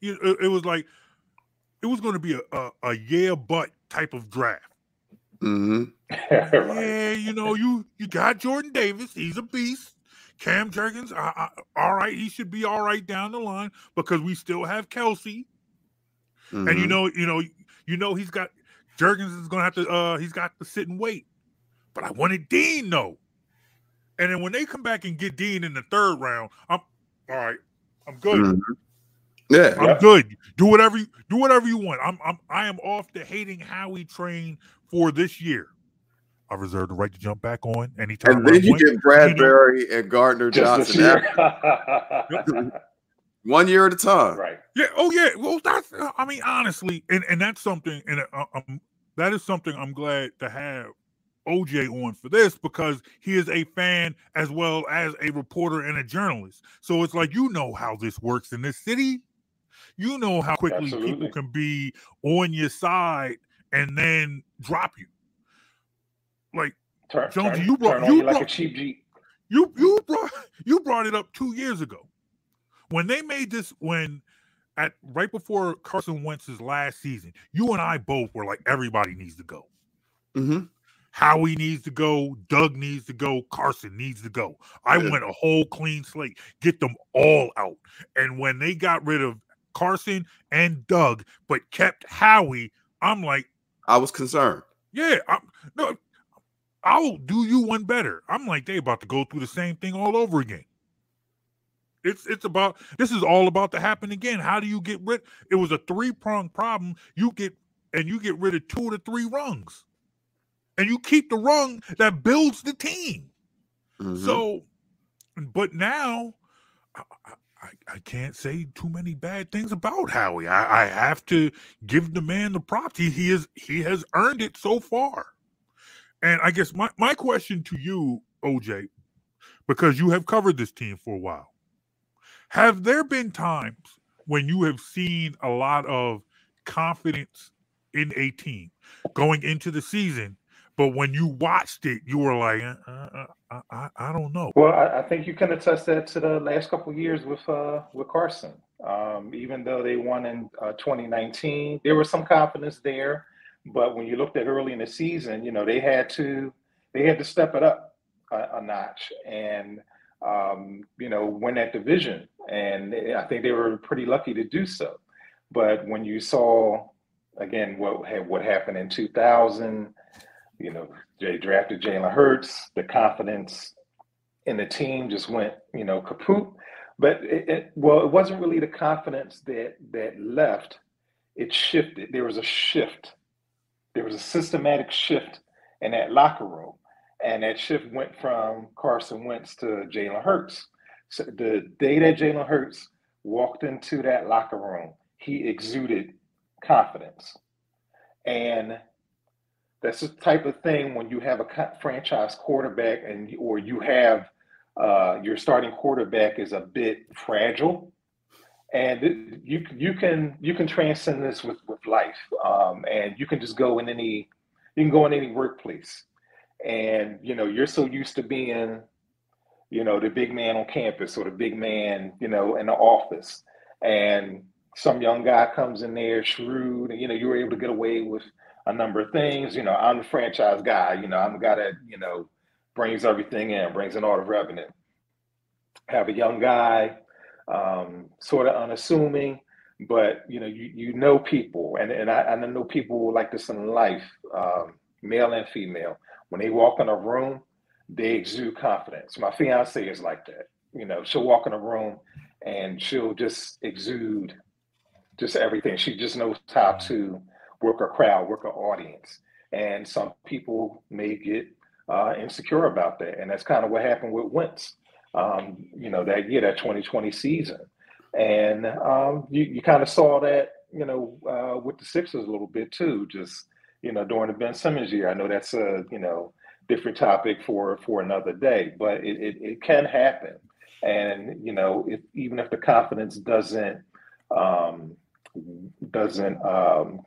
D: It, it was like it was going to be a, a, a yeah but type of draft.
F: hmm
E: right.
D: Yeah, you know, you you got Jordan Davis, he's a beast. Cam Jurgens, uh, uh, all right, he should be all right down the line because we still have Kelce, and you
F: Mhm.
D: know, you know, you know, he's got Jurgens is going to have to, uh, he's got to sit and wait. But I wanted Dean though, and then when they come back and get Dean in the third round, I'm all right. I'm good.
F: Mhm. Yeah.
D: I'm
E: Yeah.
D: good. Do whatever you do whatever you want. I'm I'm I am off the hating Howie train for this year. I reserve the right to jump back on anytime.
F: And then you
D: want.
F: get Bradberry and Gardner Johnson
E: year.
F: one year at a time.
E: right.
D: Yeah. Oh yeah. Well, that's. I mean, honestly, and and that's something. And uh, um, that is something I'm glad to have OJ on for this because he is a fan as well as a reporter and a journalist. So it's like you know how this works in this city. You know how quickly people can be on your side and then drop you. Like
E: Turn,
D: Jonesy,
E: turn,
D: you brought-
E: turn on
D: you
E: you like a
D: brought-
E: cheap Jeep.
D: you you brought you brought it up two years ago when they made this when at right before Carson Wentz's last season. You and I both were like everybody needs to go.
F: hmm
D: Howie needs to go. Doug needs to go. Carson needs to go. I
F: Yeah.
D: went a whole clean slate, get them all out. And when they got rid of Carson and Doug, but kept Howie, I'm like,
F: I was concerned.
D: yeah, I'm, no, I'll do you one better. I'm like, they about to go through the same thing all over again. It's it's about this is all about to happen again. How do you get rid? It was a three prong problem. You get and you get rid of two to three rungs, and you keep the rung that builds the team.
F: Mhm.
D: So, but now I, I, I can't say too many bad things about Howie. I, I have to give the man the props. He, he is he has earned it so far. And I guess my, my question to you, OJ, because you have covered this team for a while, have there been times when you have seen a lot of confidence in a team going into the season, but when you watched it, you were like, uh, uh, uh, I, I, I don't know.
E: Well, I, I think you can attest that to the last couple years with uh, with Carson. Um, even though they won in uh, 2019, there was some confidence there. But when you looked at early in the season, you know they had to they had to step it up a, a notch and um, you know win that division. And I think they were pretty lucky to do so. But when you saw again what what happened in 2000, you know they drafted Jalen Hurts, the confidence in the team just went, you know, kaput. But it, it, well, it wasn't really the confidence that that left. It shifted. There was a shift. There was a systematic shift in that locker room, and that shift went from Carson Wentz to Jalen Hurts. So the day that Jalen Hurts walked into that locker room, he exuded confidence, and that's the type of thing when you have a franchise quarterback and or you have uh, your starting quarterback is a bit fragile, and you you can you can transcend this with with life, um, and you can just go in any you can go in any workplace, and you know you're so used to being you know the big man on campus or the big man you know in the office, and some young guy comes in there shrewd, and you know you were able to get away with a number of things. You know, I'm the franchise guy. You know, I'm the guy that you know brings everything in, brings in all the revenue. Have a young guy, um, sort of unassuming, but you know, you you know people, and and I, I know people like this in life, um, male and female. When they walk in a room, they exude confidence. My fiance is like that. You know, she'll walk in a room and she'll just exude just everything. She just knows how to work a crowd, work an audience. And some people may get uh, insecure about that. And that's kind of what happened with Wentz, um, you know, that year, that 2020 season. And um, you, you kind of saw that, you know, uh, with the Sixers a little bit too, just, you know, during the Ben Simmons year. I know that's a, you know, different topic for for another day, but it, it, it can happen. And, you know, if, even if the confidence doesn't, um, doesn't um,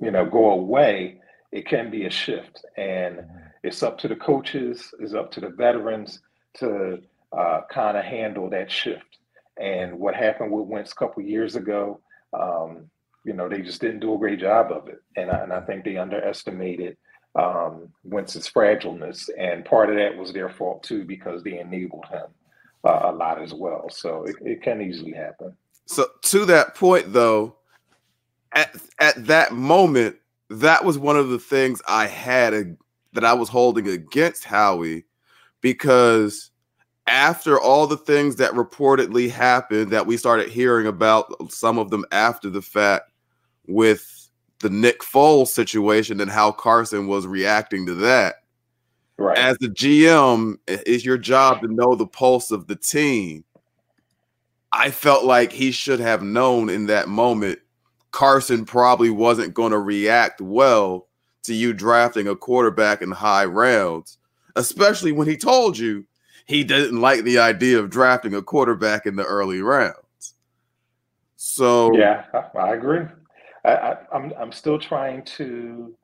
E: you know go away it can be a shift and it's up to the coaches it's up to the veterans to uh, kind of handle that shift. And what happened with Wentz a couple years ago, um, you know, they just didn't do a great job of it. And I, and I think they underestimated um, Wentz's fragileness. And part of that was their fault too, because they enabled him uh, a lot as well. So it, it can easily happen.
F: So to that point, though, at at that moment, that was one of the things I had a, that I was holding against Howie because after all the things that reportedly happened that we started hearing about some of them after the fact with the Nick Foles situation and how Carson was reacting to that.
E: Right.
F: As the GM, it's your job to know the pulse of the team. I felt like he should have known in that moment Carson probably wasn't going to react well to you drafting a quarterback in high rounds, especially when he told you he didn't like the idea of drafting a quarterback in the early rounds. So
E: yeah, I, agree. I, I, I'm I'm still trying to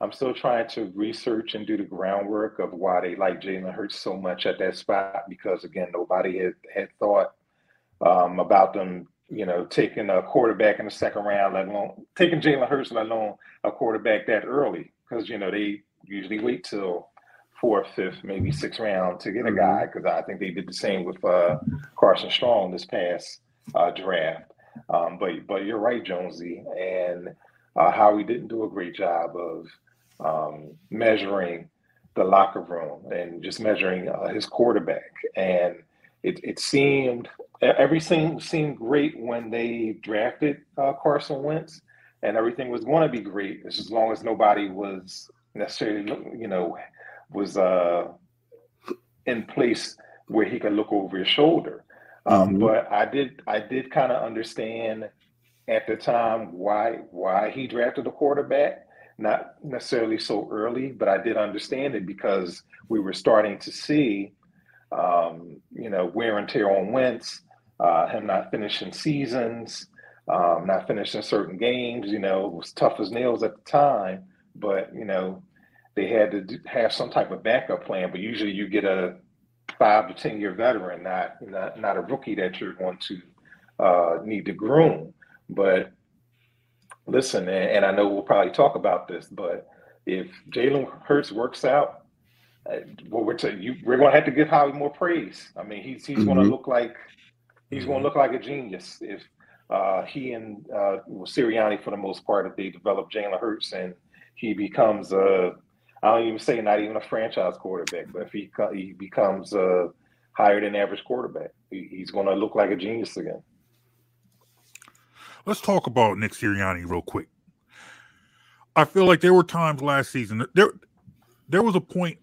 E: I'm still trying to research and do the groundwork of why they like Jalen Hurts so much at that spot because again nobody had had thought um, about them, you know, taking a quarterback in the second round, let alone taking Jalen Hurts, let alone a quarterback that early because you know they usually wait till fourth, fifth, maybe sixth round to get a guy because I think they did the same with uh, Carson Strong this past uh, draft. Um, but but you're right, Jonesy, and uh, Howie didn't do a great job of um, measuring the locker room and just measuring uh, his quarterback. And it, it seemed everything seemed great when they drafted uh, Carson Wentz, and everything was going to be great as long as nobody was necessarily, you know, was uh, in place where he could look over his shoulder. Um,
F: Mhm.
E: But I did I did kind of understand at the time why why he drafted a quarterback, not necessarily so early, but I did understand it because we were starting to see, um, you know, wear and tear on Wentz, uh, him not finishing seasons, um, not finishing certain games. You know, was tough as nails at the time, but you know, they had to do, have some type of backup plan. But usually, you get a five to ten year veteran, not not not a rookie that you're going to uh, need to groom. But listen, and, and I know we'll probably talk about this, but if Jalen Hurts works out, uh, well, we're to, you, we're going to have to give Howie more praise. I mean, he's he's going to look like he's going to look like a genius if uh, he and uh, well, Sirianni, for the most part, if they develop Jalen Hurts and he becomes a I don't even say not even a franchise quarterback, but if he he becomes a higher than average quarterback, he's going to look like a genius again.
D: Let's talk about Nick Sirianni real quick. I feel like there were times last season there there was a point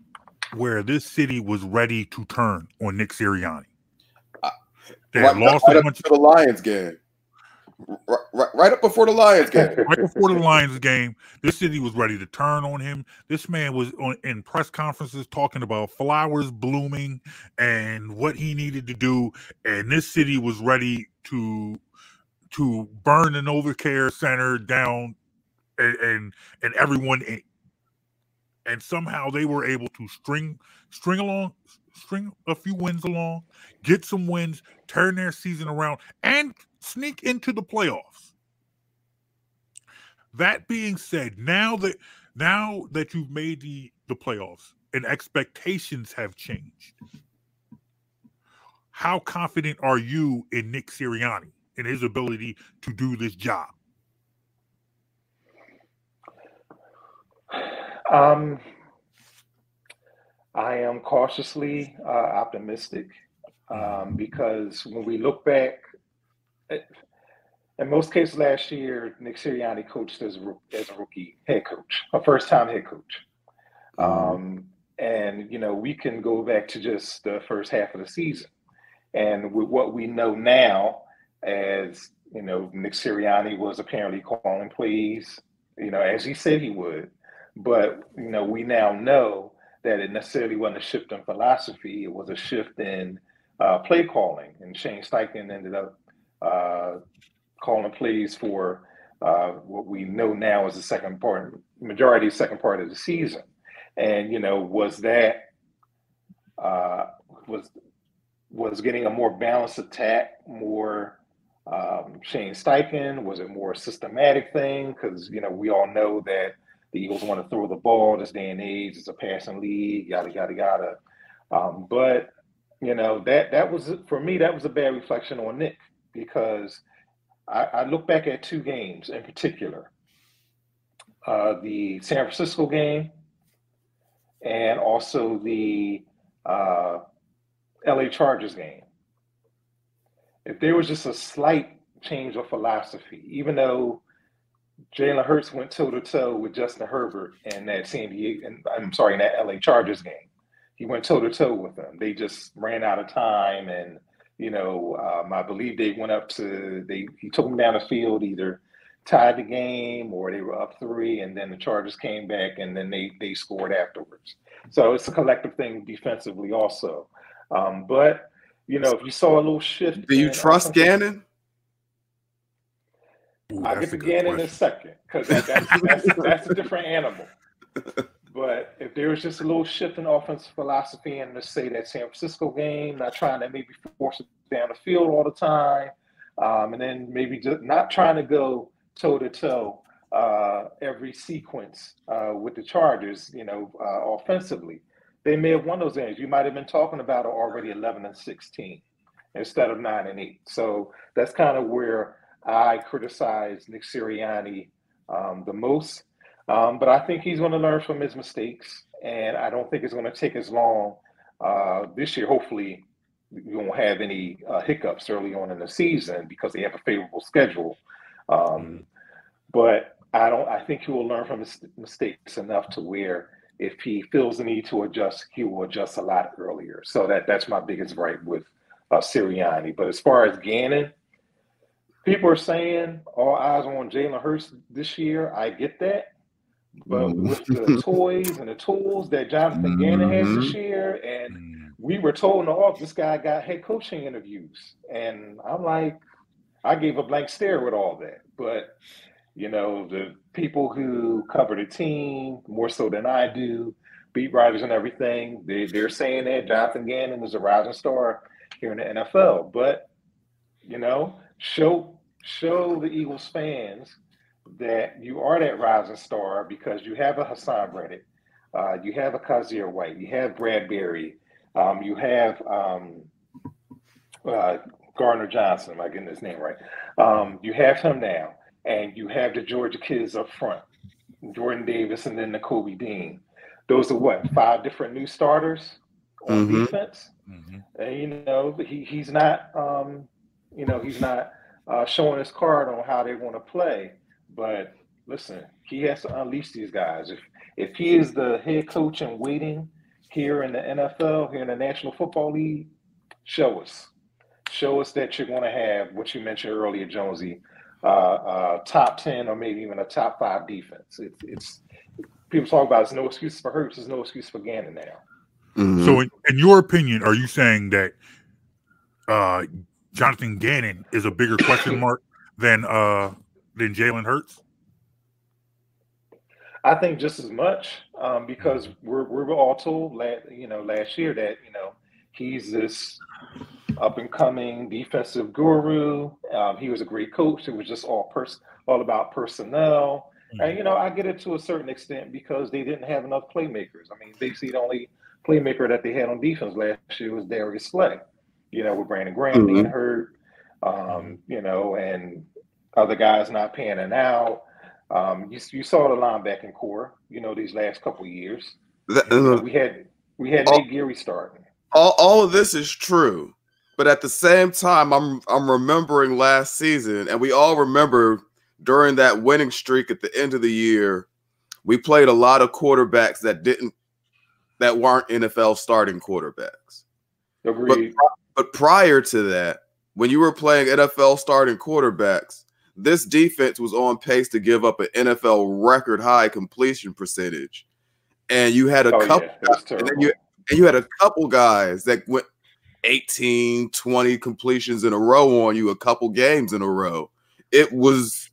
D: where this city was ready to turn on Nick Sirianni. They had
F: right,
D: lost
F: right
D: a bunch
F: to the Lions game. Right, right, up before the Lions game.
D: right before the Lions game. This city was ready to turn on him. This man was on in press conferences talking about flowers blooming and what he needed to do, and this city was ready to to burn the NovaCare Center down and and, and everyone in. And somehow they were able to string string along, string a few wins along, get some wins, turn their season around, and sneak into the playoffs. That being said, now that now that you've made the the playoffs and expectations have changed, how confident are you in Nick Sirianni and his ability to do this job?
E: Um, I am cautiously uh, optimistic um, because when we look back, in most cases last year, Nick Sirianni coached as a, as a rookie head coach, a first time head coach. Um, and, you know, we can go back to just the first half of the season. And with what we know now, as, you know, Nick Sirianni was apparently calling plays, you know, as he said he would. But, you know, we now know that it necessarily wasn't a shift in philosophy, it was a shift in uh, play calling. And Shane Steichen ended up uh, calling plays for uh, what we know now is the second part, majority second part of the season. And you know, was that uh, was was getting a more balanced attack, more um, Shane Steichen? Was it more systematic thing? Because you know we all know that the Eagles want to throw the ball this day and age. It's a passing league, yada yada yada. Um, but you know that that was for me that was a bad reflection on Nick because I, I look back at two games in particular, uh, the San Francisco game and also the uh, LA Chargers game. If there was just a slight change of philosophy, even though Jalen Hurts went toe to toe with Justin Herbert in that San Diego, and I'm sorry, in that LA Chargers game, he went toe to toe with them. They just ran out of time, and you know, um, I believe they went up to they he took them down the field either tied the game or they were up three, and then the Chargers came back and then they they scored afterwards. So it's a collective thing defensively also. Um, but you know, if you saw a little shift,
F: do you trust Gannon?
E: Ooh, I'll get to Gannon in a second because that, that's, that's, that's a different animal. But if there was just a little shift in offensive philosophy and let's say that San Francisco game, not trying to maybe force it down the field all the time, um, and then maybe just not trying to go toe to toe every sequence uh, with the Chargers, you know, uh, offensively, they may have won those games. You might have been talking about already 11 and 16 instead of 9 and 8. So that's kind of where I criticize Nick Sirianni um, the most. Um, but I think he's going to learn from his mistakes, and I don't think it's going to take as long uh, this year. Hopefully, you won't have any uh, hiccups early on in the season because they have a favorable schedule. Um, mm-hmm. But I don't. I think he will learn from his mistakes enough to where if he feels the need to adjust, he will adjust a lot earlier. So that that's my biggest gripe with uh, Sirianni. But as far as Gannon, people are saying all eyes on Jalen Hurts this year. I get that. But mm-hmm. with the toys and the tools that Jonathan Gannon has this mm-hmm. year, and mm-hmm. we were told in the off this guy got head coaching interviews, and I'm like, I gave a blank stare with all that. But you know, the people who cover the team more so than I do, beat writers and everything, they, they're saying that Jonathan Gannon is a rising star here in the NFL. But you know, show show the Eagles fans that you are that rising star because you have a Haason Reddick, uh, you have a Kyzir White, you have Bradberry, um, you have um, uh, Gardner Johnson, am I getting his name right? Um, you have him now, and you have the Georgia kids up front, Jordan Davis and then the Kobe Dean. Those are what, five different new starters on mm-hmm. defense? Mm-hmm. And, you know, he, he's not, um, you know, he's not uh, showing his card on how they want to play. But listen, he has to unleash these guys. If if he is the head coach in waiting here in the NFL, here in the National Football League, show us. Show us that you're going to have what you mentioned earlier, Jonesy, uh, uh, top ten or maybe even a top five defense. It's, it's people talk about it's no excuse for Hurts, there's no excuse for Gannon now.
D: Mm-hmm. So, in, in, your opinion, are you saying that uh, Jonathan Gannon is a bigger question mark than uh, than Jalen Hurts?
E: I think just as much um, because we're we're all told, last, you know, last year that you know he's this up and coming defensive guru. Um, he was a great coach. It was just all pers- all about personnel. Mm-hmm. And you know, I get it to a certain extent because they didn't have enough playmakers. I mean, basically the only playmaker that they had on defense last year was Darius Slay. You know, with Brandon Graham mm-hmm. being hurt. Um, you know, and other guys not panning out. Um, you, you saw the linebacking corps, you know, these last couple years. That, uh, we had we had all, Nate Gerry starting.
F: All, all of this is true, but at the same time, I'm I'm remembering last season, and we all remember during that winning streak at the end of the year, we played a lot of quarterbacks that didn't that weren't NFL starting quarterbacks.
E: Agreed.
F: But, but prior to that, when you were playing NFL starting quarterbacks, this defense was on pace to give up an NFL record high completion percentage. And you had a oh, couple yeah, and, you, and you had a couple guys that went 18, 20 completions in a row on you a couple games in a row. It was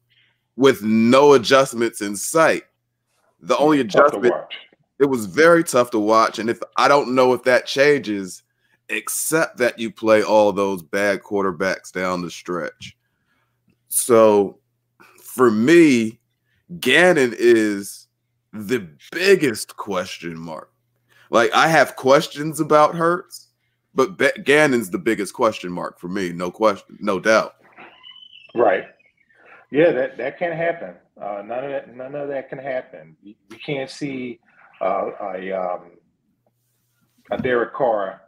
F: with no adjustments in sight. The only adjustment it was very tough to watch. And if I don't know if that changes except that you play all those bad quarterbacks down the stretch. So for me, Gannon is the biggest question mark. Like I have questions about Hurts, but Be- Gannon's the biggest question mark for me. No question, no doubt.
E: Right. Yeah, that that can happen. Uh, none of that, none of that can happen. We can't see uh, a um, a Derek Carr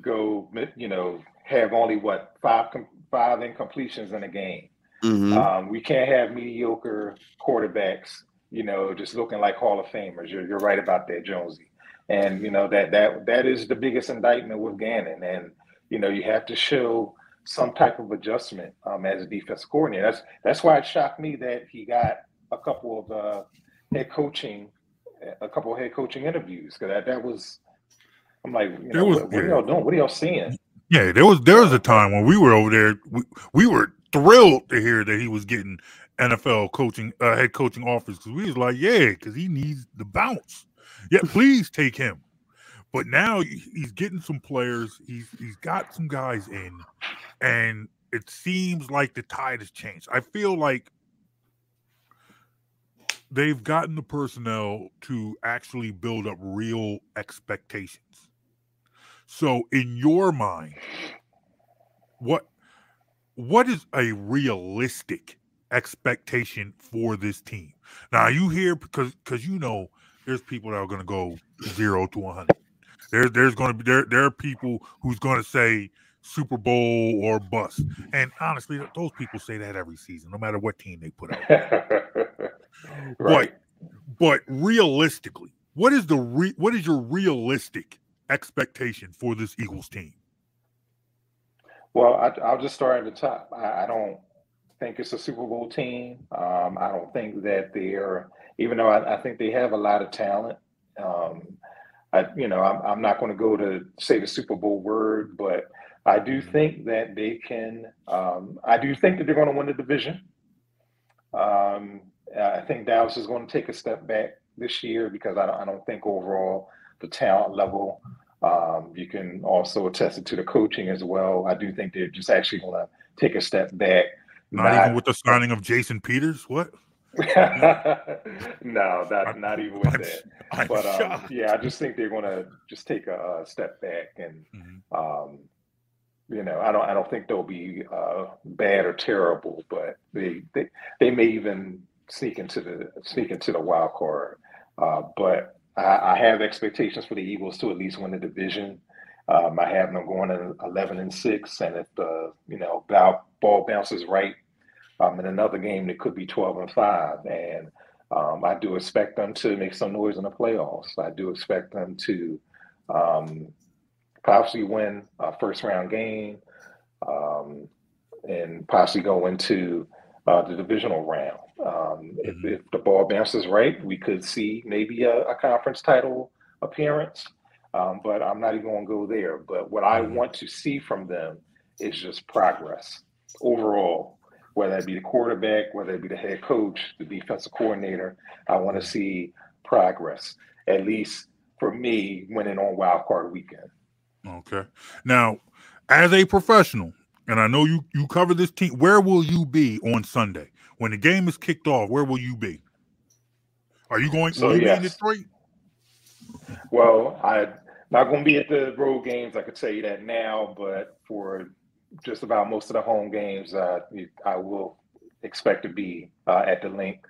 E: go, you know, have only what five five incompletions in a game. Mm-hmm. Um, we can't have mediocre quarterbacks, you know, just looking like Hall of Famers. You're, you're right about that, Jonesy. And you know that that that is the biggest indictment with Gannon. And you know you have to show some type of adjustment um, as a defense coordinator. That's that's why it shocked me that he got a couple of uh, head coaching, a couple of head coaching interviews because that, that was. I'm like, you know, was, what, what yeah. are y'all doing? What are y'all seeing?
D: Yeah, there was there was a time when we were over there. We, we were thrilled to hear that he was getting NFL coaching uh, head coaching offers because we was like, yeah, because he needs the bounce. Yeah, please take him. But now he's getting some players. He's he's got some guys in, and it seems like the tide has changed. I feel like they've gotten the personnel to actually build up real expectations. So, in your mind, what what is a realistic expectation for this team? Now, you hear because because you know there's people that are going to go zero to 100. There, there's going to be there. There are people who's going to say Super Bowl or bust. And honestly, those people say that every season, no matter what team they put out. right. But, but realistically, what is the re, what is your realistic expectation for this Eagles team?
E: Well, I, will just start at the top. I, I, don't think it's a Super Bowl team. Um, I don't think that they're even though I, I, think they have a lot of talent. Um, I, you know, I'm, I'm not going to go to say the Super Bowl word, but I do mm-hmm. think that they can. Um, I do think that they're going to win the division. Um, I think Dallas is going to take a step back this year because I don't, I don't think overall the talent level. Um, you can also attest it to the coaching as well. I do think they're just actually going to take a step back.
D: Not, not even with the signing of Jason Peters. What?
E: no, not not even with I'm, that. I'm but um, yeah, I just think they're going to just take a, a, step back, and mm-hmm. um, you know, I don't I don't think they'll be uh, bad or terrible, but they, they they may even sneak into the sneak into the wild card. Uh, but I, I, have expectations for the Eagles to at least win the division. Um, I have them going in eleven and six, and if the you know ball, ball bounces right um, in another game, they could be 12 and 5. And um, I do expect them to make some noise in the playoffs. I do expect them to um, possibly win a first round game um, and possibly go into uh, the divisional round. Um, if, mm-hmm. if, the ball bounces right, we could see maybe a, a conference title appearance. Um, but I'm not even going to go there. But what I mm-hmm. want to see from them is just progress overall whether it be the quarterback, whether it be the head coach, the defensive coordinator. I want to see progress, at least for me, winning on wild card weekend.
D: Okay. Now, as a professional, and I know you you cover this team, where will you be on Sunday when the game is kicked off? Where will you be? Are you going? So, will you yes. be in Detroit?
E: Well, I'm not going to be at the road games. I could tell you that now, but for just about most of the home games, uh, I will expect to be uh, at the Linc.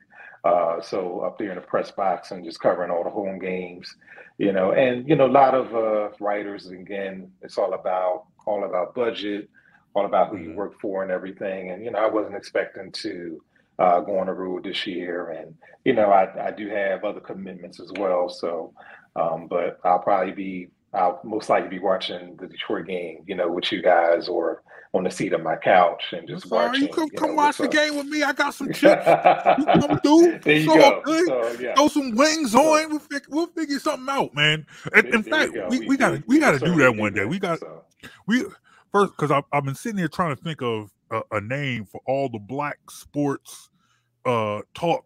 E: Uh, so up there in the press box and just covering all the home games, you know, and you know, a lot of uh, writers. Again, it's all about all about budget, all about who you mm-hmm. work for and everything. And you know, I wasn't expecting to uh, go on the this year, and you know, I, I do have other commitments as well. So, um, but I'll probably be I'll most likely be watching the Detroit game, you know, with you guys or on the seat of my couch and just That's watching.
D: You come, you come watch the game with me. I got some chips. you come through.
E: There you go. So, yeah.
D: Throw some wings so, on. We'll, fig- we'll figure something out, man. And, in fact, we, we, we, gotta we gotta do that one day. We got so. we first because I've, I've been sitting here trying to think of a, a name for all the black sports uh talk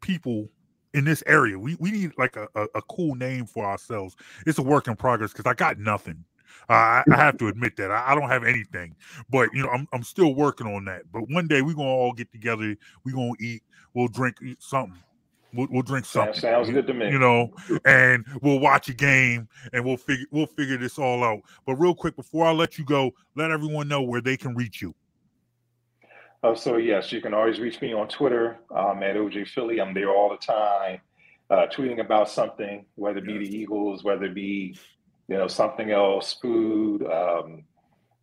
D: people in this area. We we need like a, a, a, cool name for ourselves. It's a work in progress because I got nothing. I, I have to admit that I, I don't have anything, but you know I'm I'm still working on that. But one day we're gonna all get together. We're gonna eat. We'll drink something. We'll, we'll drink something.
E: Sounds, sounds good to me.
D: You know, and we'll watch a game and we'll figure we'll figure this all out. But real quick before I let you go, let everyone know where they can reach you.
E: Uh, so yes, you can always reach me on Twitter um, at OJ Philly. I'm there all the time, uh, tweeting about something, whether it be the Eagles, whether it be you know something else, food, um,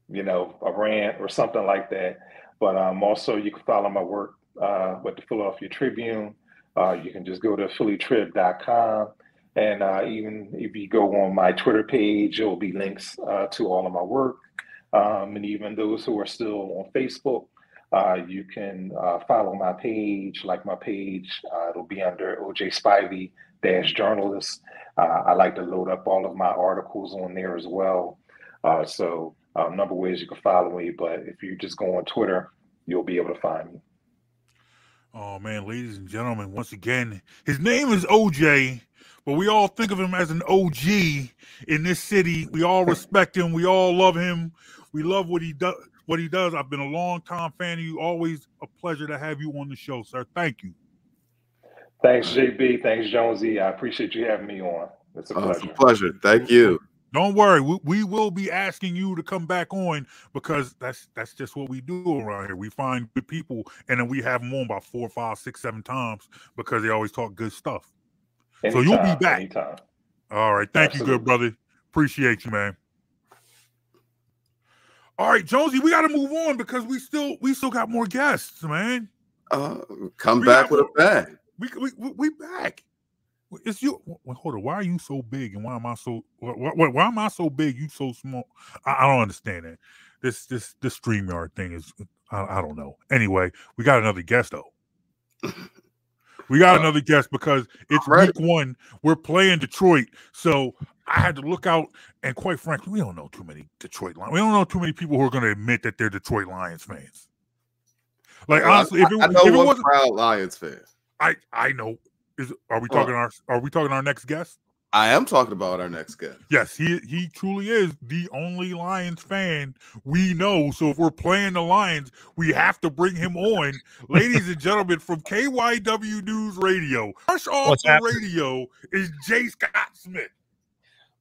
E: you know, a rant or something like that. But um, also, you can follow my work uh, with the Philadelphia Tribune. Uh, you can just go to phillytrib.com. And uh, even if you go on my Twitter page, there will be links uh, to all of my work. Um, and even those who are still on Facebook, uh, you can uh, follow my page, like my page. Uh, it'll be under OJ Spivey dash journalist. I like to load up all of my articles on there as well. so a number of ways you can follow me, but if you just go on Twitter, you'll be able to find me.
D: Oh man, ladies and gentlemen, once again, his name is OJ, but we all think of him as an OG in this city. We all respect him. We all love him. We love what he does. What he does. I've been a long time fan of you. Always a pleasure to have you on the show, sir. Thank you.
E: Thanks, JB. Thanks, Jonesy. I appreciate you having me on. It's a pleasure. Oh, it's a
F: pleasure. Thank you.
D: Don't worry, we, we will be asking you to come back on because that's that's just what we do around here. We find good people and then we have them on about four, five, six, seven times because they always talk good stuff. Anytime, so you'll be back. Anytime. All right. Thank Absolutely. you, good brother. Appreciate you, man. All right, Jonesy, we got to move on because we still we still got more guests, man.
F: Uh, come we back with more. a bag.
D: We, we we we back. It's you. Hold on. Why are you so big, and why am I so? Why, why, why am I so big? You so small? I, I, don't understand that. This this this Streamyard thing is. I, I don't know. Anyway, we got another guest though. We got another guest because it's right. week one. We're playing Detroit, so I had to look out. And quite frankly, we don't know too many Detroit Lions. We don't know too many people who are going to admit that they're Detroit Lions fans. Like well, honestly, if it,
F: I know
D: if
F: it one proud Lions fan.
D: I I know is are we talking our are we talking our next guest?
F: I am talking about our next guest.
D: Yes, he he truly is the only Lions fan we know. So if we're playing the Lions, we have to bring him on, ladies and gentlemen, from KYW News Radio. Rush off the radio is Jay Scott Smith.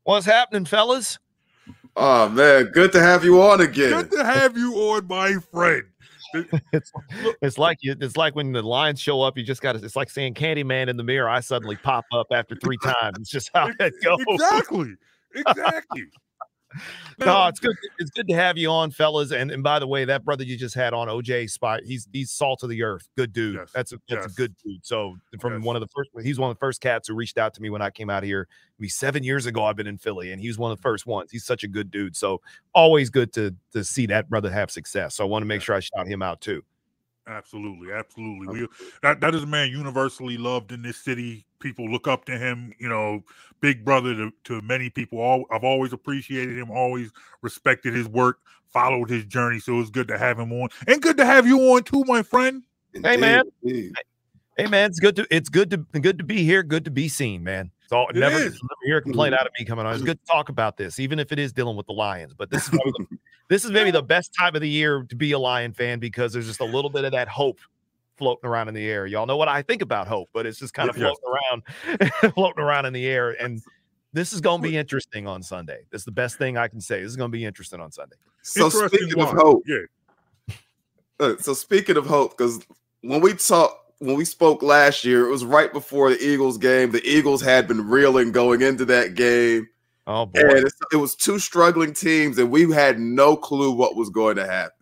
G: What's happening, fellas?
F: Oh man, good to have you on again.
D: Good to have you on, my friend.
G: it's, it's like you, it's like when the lions show up, you just got to. It's like saying Candyman in the mirror. I suddenly pop up after three times. It's just how it goes.
D: Exactly. Exactly.
G: no, it's good. It's good to have you on, fellas. And and by the way, that brother you just had on, OJ Spot, he's he's salt of the earth. Good dude. Yes. That's a that's yes. a good dude. So from yes. one of the first, he's one of the first cats who reached out to me when I came out here. Me seven years ago, I've been in Philly, and he was one of the first ones. He's such a good dude. So always good to to see that brother have success. So I want to make sure I shout him out too.
D: Absolutely, absolutely. We that that is a man universally loved in this city. People look up to him. You know, big brother to, to many people. All I've always appreciated him. Always respected his work. Followed his journey. So it's good to have him on, and good to have you on too, my friend.
G: Hey man, hey man, it's good to it's good to good to be here. Good to be seen, man. So it never, never hear a complaint mm-hmm. out of me coming on. It's good to talk about this, even if it is dealing with the Lions. But this is the, this is maybe the best time of the year to be a Lion fan because there's just a little bit of that hope floating around in the air. Y'all know what I think about hope, but it's just kind of floating around, floating around in the air. And this is going to be interesting on Sunday. That's the best thing I can say. This is going to be interesting on Sunday.
F: So speaking of hope, yeah. Uh, so speaking of hope, because when we talk when we spoke last year, it was right before the Eagles game. The Eagles had been reeling going into that game.
G: Oh boy.
F: And it was two struggling teams, and we had no clue what was going to happen.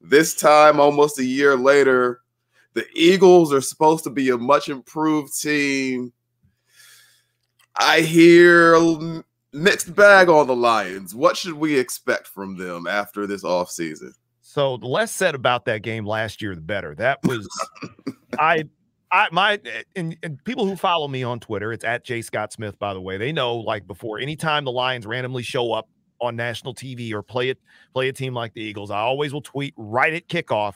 F: This time, almost a year later, the Eagles are supposed to be a much improved team. I hear mixed bag on the Lions. What should we expect from them after this offseason?
G: So the less said about that game last year, the better. That was I I my and, and people who follow me on Twitter, it's at J Scott Smith, by the way. They know like before anytime the Lions randomly show up on national TV or play it play a team like the Eagles, I always will tweet right at kickoff,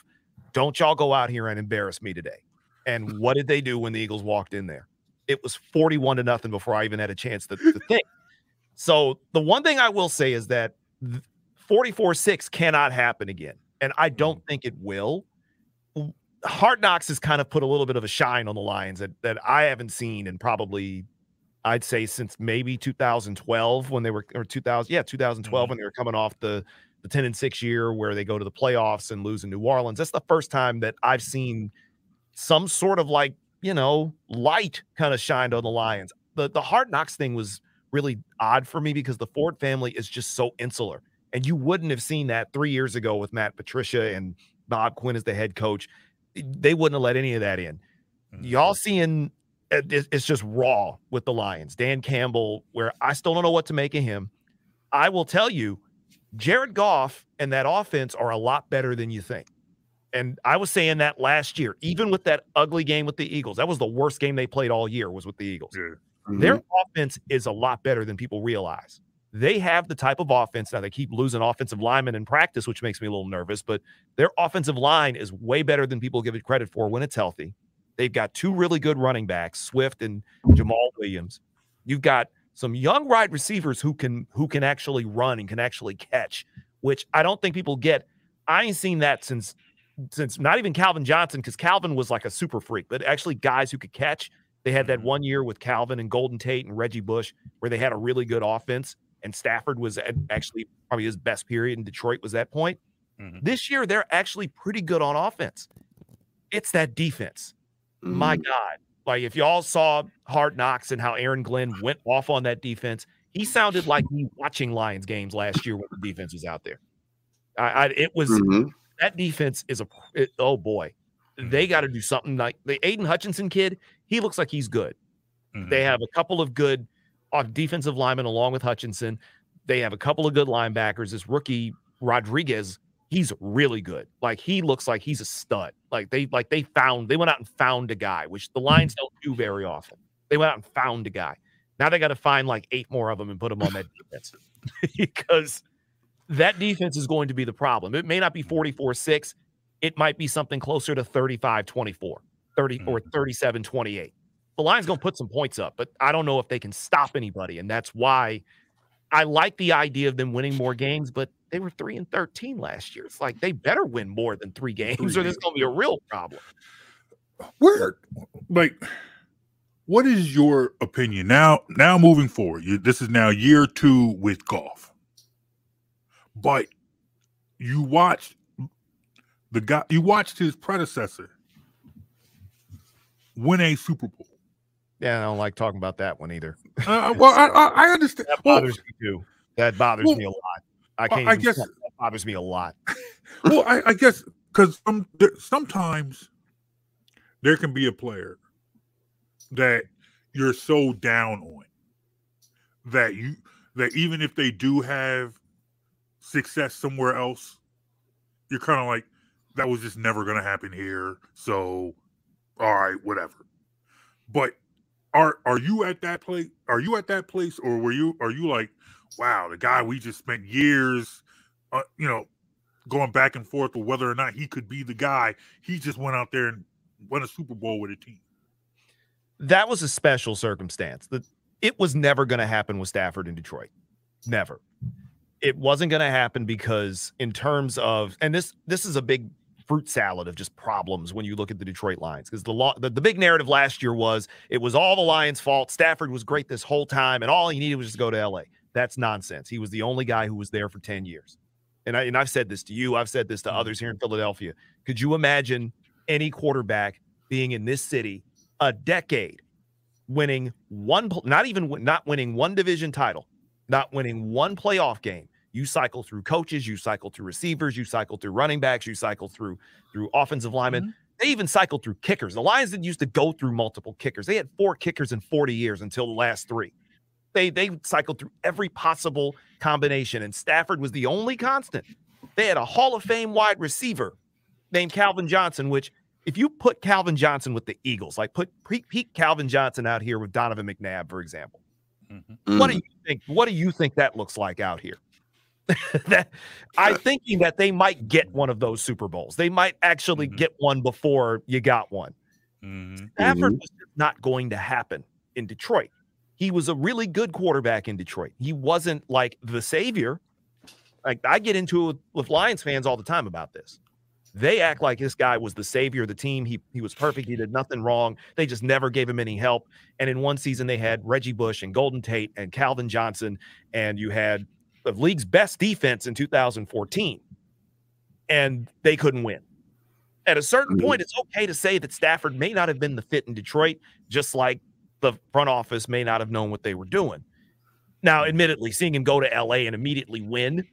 G: don't y'all go out here and embarrass me today. And what did they do when the Eagles walked in there? It was 41 to nothing before I even had a chance to, to think. So the one thing I will say is that 44-6 cannot happen again. And I don't think it will. Hard Knocks has kind of put a little bit of a shine on the Lions that, that I haven't seen in probably, I'd say, since maybe 2012 when they were, or 2000, yeah, 2012
D: Mhm.
G: when they were coming off the, the 10 and 6 year where they go to the playoffs and lose in New Orleans. That's the first time that I've seen some sort of like, you know, light kind of shined on the Lions. The, the Hard Knocks thing was really odd for me because the Ford family is just so insular. And you wouldn't have seen that three years ago with Matt Patricia and Bob Quinn as the head coach. They wouldn't have let any of that in.
D: Mm-hmm.
G: Y'all seeing it- it's just raw with the Lions. Dan Campbell, where I still don't know what to make of him. I will tell you, Jared Goff and that offense are a lot better than you think. And I was saying that last year, even with that ugly game with the Eagles. That was the worst game they played all year, was with the Eagles.
D: Yeah.
G: Their mm-hmm. offense is a lot better than people realize. They have the type of offense now. They keep losing offensive linemen in practice, which makes me a little nervous. But their offensive line is way better than people give it credit for when it's healthy. They've got two really good running backs, Swift and Jamaal Williams. You've got some young wide receivers who can who can actually run and can actually catch, which I don't think people get. I ain't seen that since since not even Calvin Johnson, because Calvin was like a super freak, but actually guys who could catch. They had that one year with Calvin and Golden Tate and Reggie Bush where they had a really good offense, and Stafford was at actually probably his best period in Detroit was that point.
D: Mhm.
G: This year, they're actually pretty good on offense. It's that defense. My God. Like if y'all saw Hard Knocks and how Aaron Glenn went off on that defense, he sounded like me watching Lions games last year when the defense was out there. I, I it was
F: Mhm.
G: that defense is a it- oh boy. They got to do something like the Aidan Hutchinson kid. He looks like he's good.
D: Mhm.
G: They have a couple of good uh, defensive linemen along with Hutchinson. They have a couple of good linebackers. This rookie Rodriguez, he's really good. Like he looks like he's a stud. Like they like they found they went out and found a guy, which the mm-hmm. Lions don't do very often. They went out and found a guy. Now they got to find like eight more of them and put them on that defense because that defense is going to be the problem. It may not be mm-hmm. 44 6. It might be something closer to 35 24, 30 or mm-hmm. 37 28. The Lions going to put some points up, but I don't know if they can stop anybody. And that's why I like the idea of them winning more games, but they were 3 and 13 last year. It's like they better win more than three games or there's going to be a real problem.
D: where like what is your opinion now now moving forward you, this is now year two with Goff but you watched the guy you watched his predecessor win a super bowl
G: Yeah, I don't like talking about that one either.
D: uh, well I, I, I understand
G: That
D: well,
G: bothers me too. That bothers
D: well,
G: me a lot. I can't
D: I guess-
G: that bothers me a lot.
D: well I, I guess because some, there, sometimes there can be a player that you're so down on that you that even if they do have success somewhere else, you're kind of like that was just never going to happen here. So, all right, whatever. But are are you at that place? Are you at that place, or were you? Are you like, wow, the guy we just spent years, uh, you know, going back and forth with whether or not he could be the guy. He just went out there and won a Super Bowl with a team.
G: that was a special circumstance. That it was never going to happen with Stafford in Detroit. Never. It wasn't going to happen because in terms of and this this is a big fruit salad of just problems when you look at the Detroit Lions because the, lo- the the big narrative last year was it was all the Lions' fault. Stafford was great this whole time and all he needed was just to go to LA. That's nonsense. He was the only guy who was there for 10 years. And I and I've said this to you, I've said this to mm-hmm. others here in Philadelphia. Could you imagine any quarterback being in this city a decade winning one not even not winning one division title not winning one playoff game? You cycle through coaches you cycle through receivers you cycle through running backs you cycle through through offensive linemen. Mm-hmm. They even cycled through kickers. The lions didn't used to go through multiple kickers. They had four kickers in 40 years until the last three they they cycled through every possible combination and stafford was the only constant they had a hall of fame wide receiver named calvin johnson which if you put Calvin Johnson with the Eagles, like put peak, peak Calvin Johnson out here with Donovan McNabb, for example, mm-hmm. what do mm. you think? What do you think that looks like out here? that I'm uh, thinking that they might get one of those Super Bowls. They might actually mm-hmm. get one before you got one.
D: Mm-hmm.
G: Stafford mm-hmm. was not going to happen in Detroit. He was a really good quarterback in Detroit. He wasn't like the savior. Like I get into it with Lions fans all the time about this. They act like this guy was the savior of the team. He he was perfect. He did nothing wrong. They just never gave him any help. And in one season, they had Reggie Bush and Golden Tate and Calvin Johnson, and you had the league's best defense in 2014, and they couldn't win. At a certain mm-hmm. point, it's okay to say that Stafford may not have been the fit in Detroit, just like the front office may not have known what they were doing. Now, admittedly, seeing him go to LA and immediately win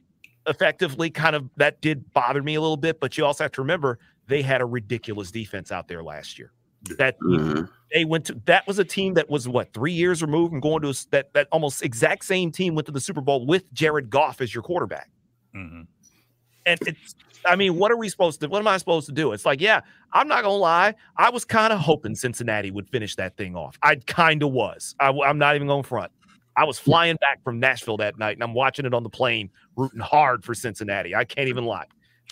G: effectively kind of that did bother me a little bit, but you also have to remember they had a ridiculous defense out there last year. That
F: Mhm.
G: they went to that was a team that was what three years removed from going to a, s- that that almost exact same team went to the Super Bowl with Jared Goff as your quarterback.
D: Mhm.
G: And it's I mean, what are we supposed to what am I supposed to do? It's like, yeah, I'm not gonna lie. I was kind of hoping Cincinnati would finish that thing off. I kind of was. I, am not even going front. I was flying back from Nashville that night and I'm watching it on the plane, rooting hard for Cincinnati. I can't even lie.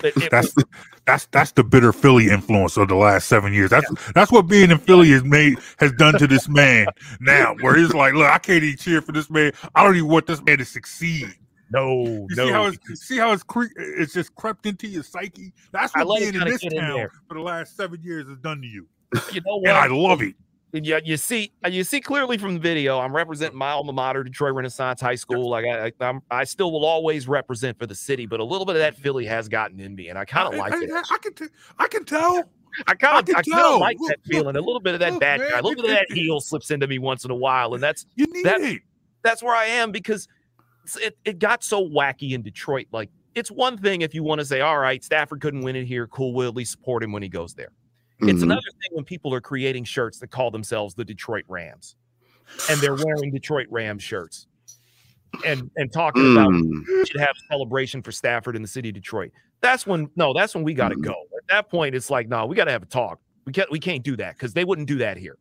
G: It- it
D: That's
G: was-
D: that's that's the bitter Philly influence of the last seven years. That's that's what being in Philly has made has done to this man now. Where he's like, look, I can't even cheer for this man. I don't even want this man to succeed.
G: No,
D: You
G: no.
D: see how it's see how it's cre- it's just crept into your psyche. That's
G: I
D: what
G: let it
D: being in this
G: get in
D: town
G: there.
D: for the last seven years has done to you,
G: you know what?
D: and I love it.
G: And you, you see, you see clearly from the video. I'm representing my alma mater, Detroit Renaissance High School. Like I, I, I'm, I still will always represent for the city, but a little bit of that Philly has gotten in me, and I kind of like
D: I,
G: it.
D: I, I can t- I can tell.
G: I kind of,
D: can
G: I kind of like
D: Look,
G: that
D: look,
G: feeling. A little bit of that
D: look,
G: bad
D: man,
G: guy, a little
D: it-
G: bit of that
D: it-
G: heel slips into me once in a while, and that's
D: You need
G: That-
D: it.
G: that's where I am because it's- it, it got so wacky in Detroit. Like it's one thing if you want to say, all right, Stafford couldn't win it here, cool, we'll at least support him when he goes there. It's
F: Mhm.
G: another thing when people are creating shirts that call themselves the Detroit Rams, and they're wearing Detroit Rams shirts, and and talking about
F: Mm.
G: we should have a celebration for Stafford in the city of Detroit. That's when no, that's when we got to
F: Mm.
G: go. At that point, it's like no, we got to have a talk. We can't we can't do that because they wouldn't do that here.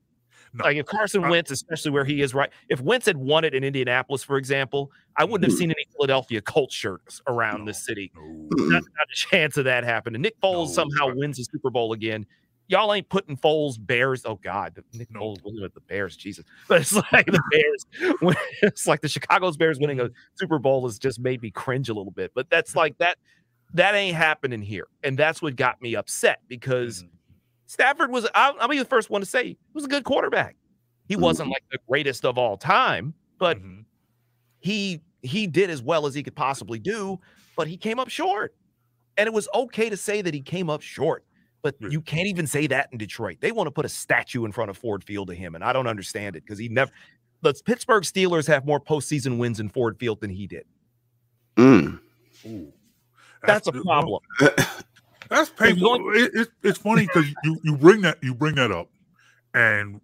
D: No.
G: Like if Carson
D: I-
G: Wentz, especially where he is right, if Wentz had won it in Indianapolis, for example, I wouldn't have
F: Mhm.
G: seen any Philadelphia Colts shirts around the
D: No.
G: city.
D: No.
G: Not, not a chance of that happening. Nick Foles somehow wins the Super Bowl again. Y'all ain't putting Foles Bears. Oh God, Nick. Foles winning with the Bears, Jesus. But it's like the Bears. It's like the Chicago's Bears winning a Super Bowl has just made me cringe a little bit. But that's like that. That ain't happening here, and that's what got me upset because
D: Mhm.
G: Stafford was. I'll, I'll be the first one to say he was a good quarterback. He wasn't like the greatest of all time, but
D: Mhm.
G: he he did as well as he could possibly do, but he came up short. And it was okay to say that he came up short, but
D: Yeah.
G: you can't even say that in Detroit. They want to put a statue in front of Ford Field to him, and I don't understand it because he never. The Pittsburgh Steelers have more postseason wins in Ford Field than he did.
F: Mm.
D: Ooh.
G: That's a problem.
D: That's painful.
G: you
D: It, it, it's funny because you, you bring that you bring that up, and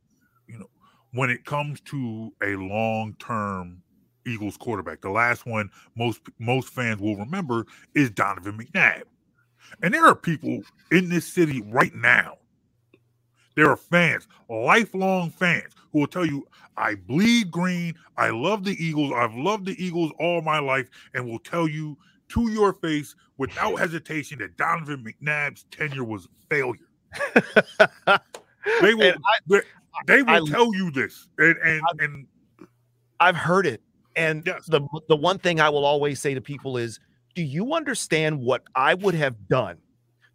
D: you know when it comes to a long term Eagles quarterback, the last one most most fans will remember is Donovan McNabb, and there are people in this city right now. There are fans, lifelong fans, who will tell you, "I bleed green. I love the Eagles. I've loved the Eagles all my life," and will tell you to your face without hesitation that Donovan McNabb's tenure was a failure. They will
G: And
D: they, they will
G: I-
D: tell you this. And and, and
G: I've heard it. And
D: Yes.
G: the the one thing I will always say to people is, do you understand what I would have done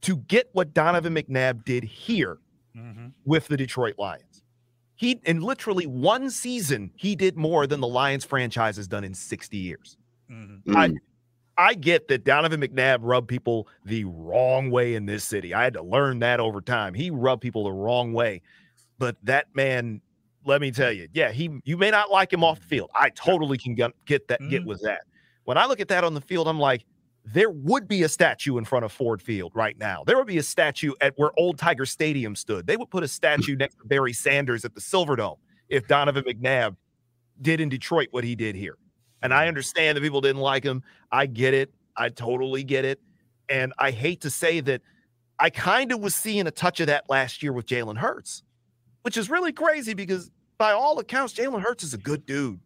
G: to get what Donovan McNabb did here
D: Mhm.
G: with the Detroit Lions? He in literally one season, he did more than the Lions franchise has done in 60 years.
D: Mhm.
G: I-
F: Mm.
G: I get that Donovan McNabb rubbed people the wrong way in this city. I had to learn that over time. He rubbed people the wrong way. But that man, let me tell you, yeah, he you may not like him off the field. I totally can get, that get
D: Mhm.
G: with that. When I look at that on the field, I'm like, there would be a statue in front of Ford Field right now. There would be a statue at where Old Tiger Stadium stood. They would put a statue next to Barry Sanders at the Silverdome if Donovan McNabb did in Detroit what he did here. And I understand that people didn't like him. I get it. I totally get it. And I hate to say that I kind of was seeing a touch of that last year with Jalen Hurts, which is really crazy because by all accounts, Jalen Hurts is a good dude.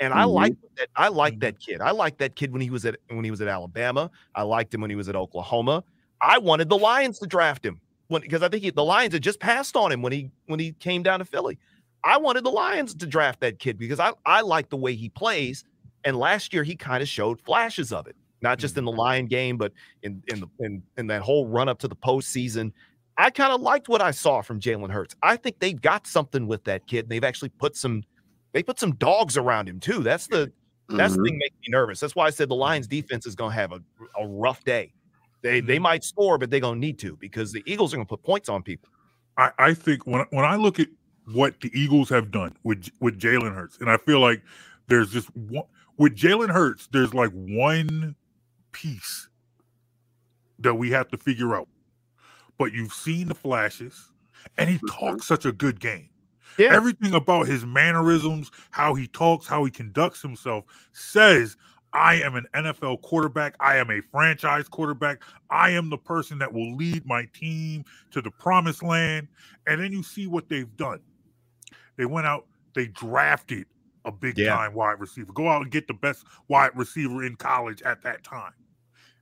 G: And I
F: Mhm.
G: like that. I like
D: Mhm.
G: that kid. I like that kid when he was at when he was at Alabama. I liked him when he was at Oklahoma. I wanted the Lions to draft him because I think he, the Lions had just passed on him when he when he came down to Philly. I wanted the Lions to draft that kid because I, I like the way he plays. And last year he kind of showed flashes of it, not just in the Lion game, but in in the in, in that whole run up to the postseason. I kind of liked what I saw from Jalen Hurts. I think they've got something with that kid. They've actually put some they put some dogs around him too. That's the that's
F: Mhm.
G: the thing makes me nervous. That's why I said the Lions defense is gonna have a, a rough day. They they might score, but they're gonna need to because the Eagles are gonna put points on people.
D: I, I think when when I look at what the Eagles have done with with Jalen Hurts, and I feel like there's just one with Jalen Hurts, there's like one piece that we have to figure out. But you've seen the flashes, and he mm-hmm. talks such a good game.
G: Yeah.
D: Everything about his mannerisms, how he talks, how he conducts himself says, I am an NFL quarterback. I am a franchise quarterback. I am the person that will lead my team to the promised land. And then you see what they've done. They went out, they drafted a big
G: Yeah.
D: time wide receiver. Go out and get the best wide receiver in college at that time.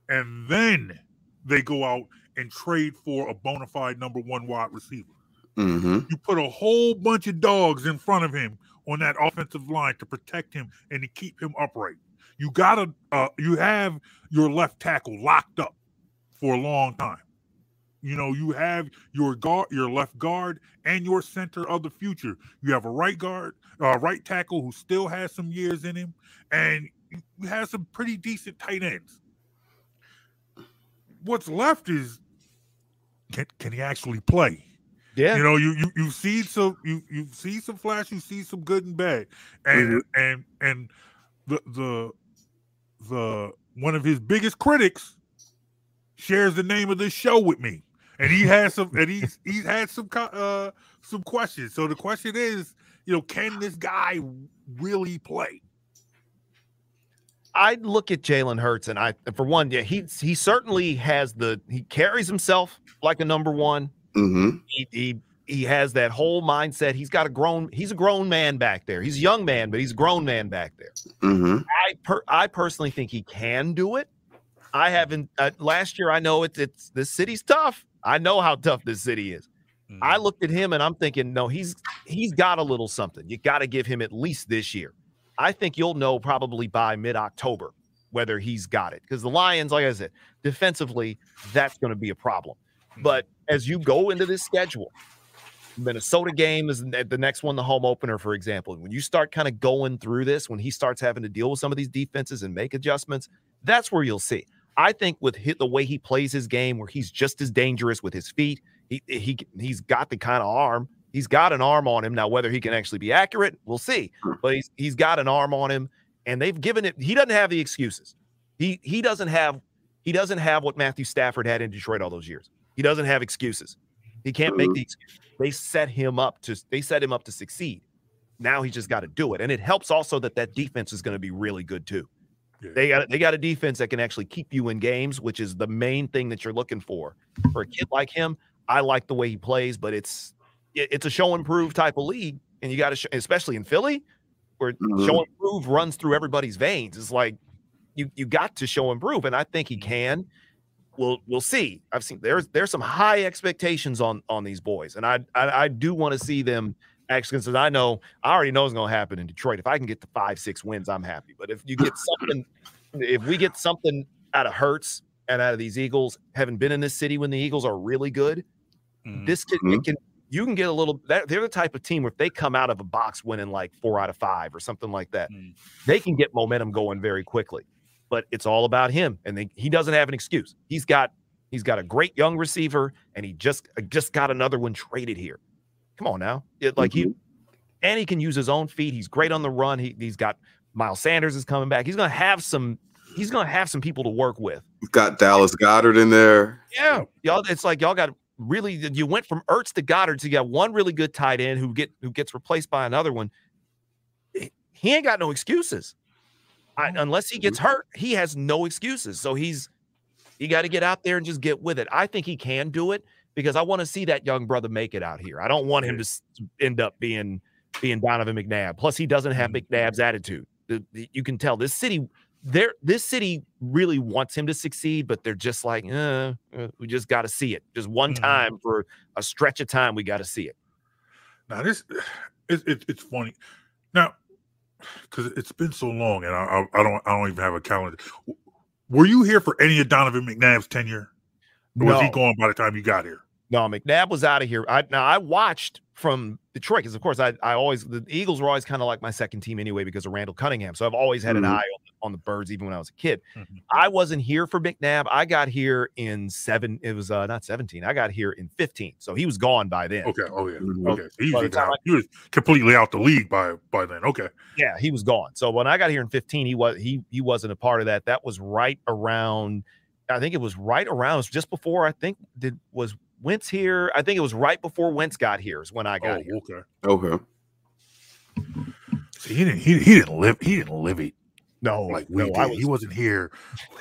D: And then they go out and trade for a bona fide number one wide receiver.
F: Mhm.
D: You put a whole bunch of dogs in front of him on that offensive line to protect him and to keep him upright. You gotta, uh, you have your left tackle locked up for a long time. You know, you have your guard, your left guard, and your center of the future. You have a right guard, uh, right tackle who still has some years in him, and you have some pretty decent tight ends. What's left is can can he actually play?
G: Yeah.
D: You know, you you you see some you you see some flash, you see some good and bad, and and and the the the one of his biggest critics shares the name of this show with me, and he has some and he's he's had some uh some questions. So the question is, you know, can this guy really play?
G: I look at Jalen Hurts, and I, for one, yeah, he he certainly has the he carries himself like a number one.
F: Mhm.
G: He he he has that whole mindset. He's got a grown. He's a grown man back there. He's a young man, but he's a grown man back there.
F: Mhm.
G: I per, I personally think he can do it. I haven't uh, last year. I know it's it's this city's tough. I know how tough this city is. I mm-hmm. looked at him and I'm thinking, no, he's he's got a little something. You got to give him at least this year. I think you'll know probably by mid October whether he's got it because the Lions, like I said, defensively, that's going to be a problem. But mm-hmm. as you go into this schedule, Minnesota game is the next one, the home opener, for example. When you start kind of going through this, when he starts having to deal with some of these defenses and make adjustments, that's where you'll see. I think with hit the way he plays his game, where he's just as dangerous with his feet, he he he's got the kind of arm. He's got an arm on him now. Whether he can actually be accurate, we'll see. Hmm. But he's he's got an arm on him, and they've given it. He doesn't have the excuses. He he doesn't have he doesn't have what Matthew Stafford had in Detroit all those years. He doesn't have excuses. He can't make hmm. the excuse. They set him up to they set him up to succeed. Now he's just got to do it, and it helps also that that defense is going to be really good too.
D: Yeah.
G: They got they got a defense that can actually keep you in games, which is the main thing that you're looking for. For a kid like him, I like the way he plays, but it's it- it's a show and prove type of league, and you got to, sh- especially in Philly, where
F: Mhm.
G: show and prove runs through everybody's veins. It's like you you got to show and prove, and I think he can. We'll we'll see. I've seen there's there's some high expectations on on these boys, and I I, I do want to see them actually. Because I know I already know it's going to happen in Detroit. If I can get to five six wins, I'm happy. But if you get something, if we get something out of Hurts and out of these Eagles, having been in this city when the Eagles are really good,
D: Mhm.
G: this can, it can you can get a little that they're the type of team where if they come out of a box winning like four out of five or something like that,
D: Mm.
G: they can get momentum going very quickly. But it's all about him, and they, he doesn't have an excuse. He's got he's got a great young receiver, and he just uh, just got another one traded here. Come on now, It- like he and he can use his own feet. He's great on the run. He, he's got Miles Sanders is coming back. He's gonna have some. He's gonna have some people to work with.
F: We've got Dallas Goedert in there.
G: Yeah, y'all. It's like y'all got really. You went from Ertz to Goedert, so you got one really good tight end who get who gets replaced by another one. He- ain't got no excuses, I, unless he gets hurt. He has no excuses. So he's he got to get out there and just get with it. I think he can do it because I want to see that young brother make it out here. I don't want him to end up being being Donovan McNabb. Plus, he doesn't have mm-hmm. McNabb's attitude. You can tell this city there this city really wants him to succeed, but they're just like, uh, uh, we just got to see it. Just one
D: Mhm.
G: time for a stretch of time, we got to see it.
D: Now this, it's it's, it's funny now because it's been so long, and I, I I don't I don't even have a calendar. Were you here for any of Donovan McNabb's tenure? Or was he
G: No.
D: gone by the time you got here?
G: No, McNabb was out of here. I now I watched from Detroit because of course I I always the Eagles were always kind of like my second team anyway because of Randall Cunningham. So I've always had an eye on, on the birds even when I was a kid.
D: Mhm.
G: I wasn't here for McNabb. I got here in seven. It was uh not 17. I got here in 15. So he was gone by then.
D: Okay. Oh yeah. Okay. So he's
G: By time
D: he was completely out the league by by then. Okay.
G: Yeah, he was gone. So when I got here in 15, he was he he wasn't a part of that. That was right around I think it was right around it was just before I think did was Wentz here. I think it was right before Wentz got here is when I got
D: oh,
G: here.
D: okay.
F: Okay.
D: See, he didn't he, he didn't live he didn't live it
G: No,
D: like we
G: no,
D: did.
G: Was,
D: he wasn't here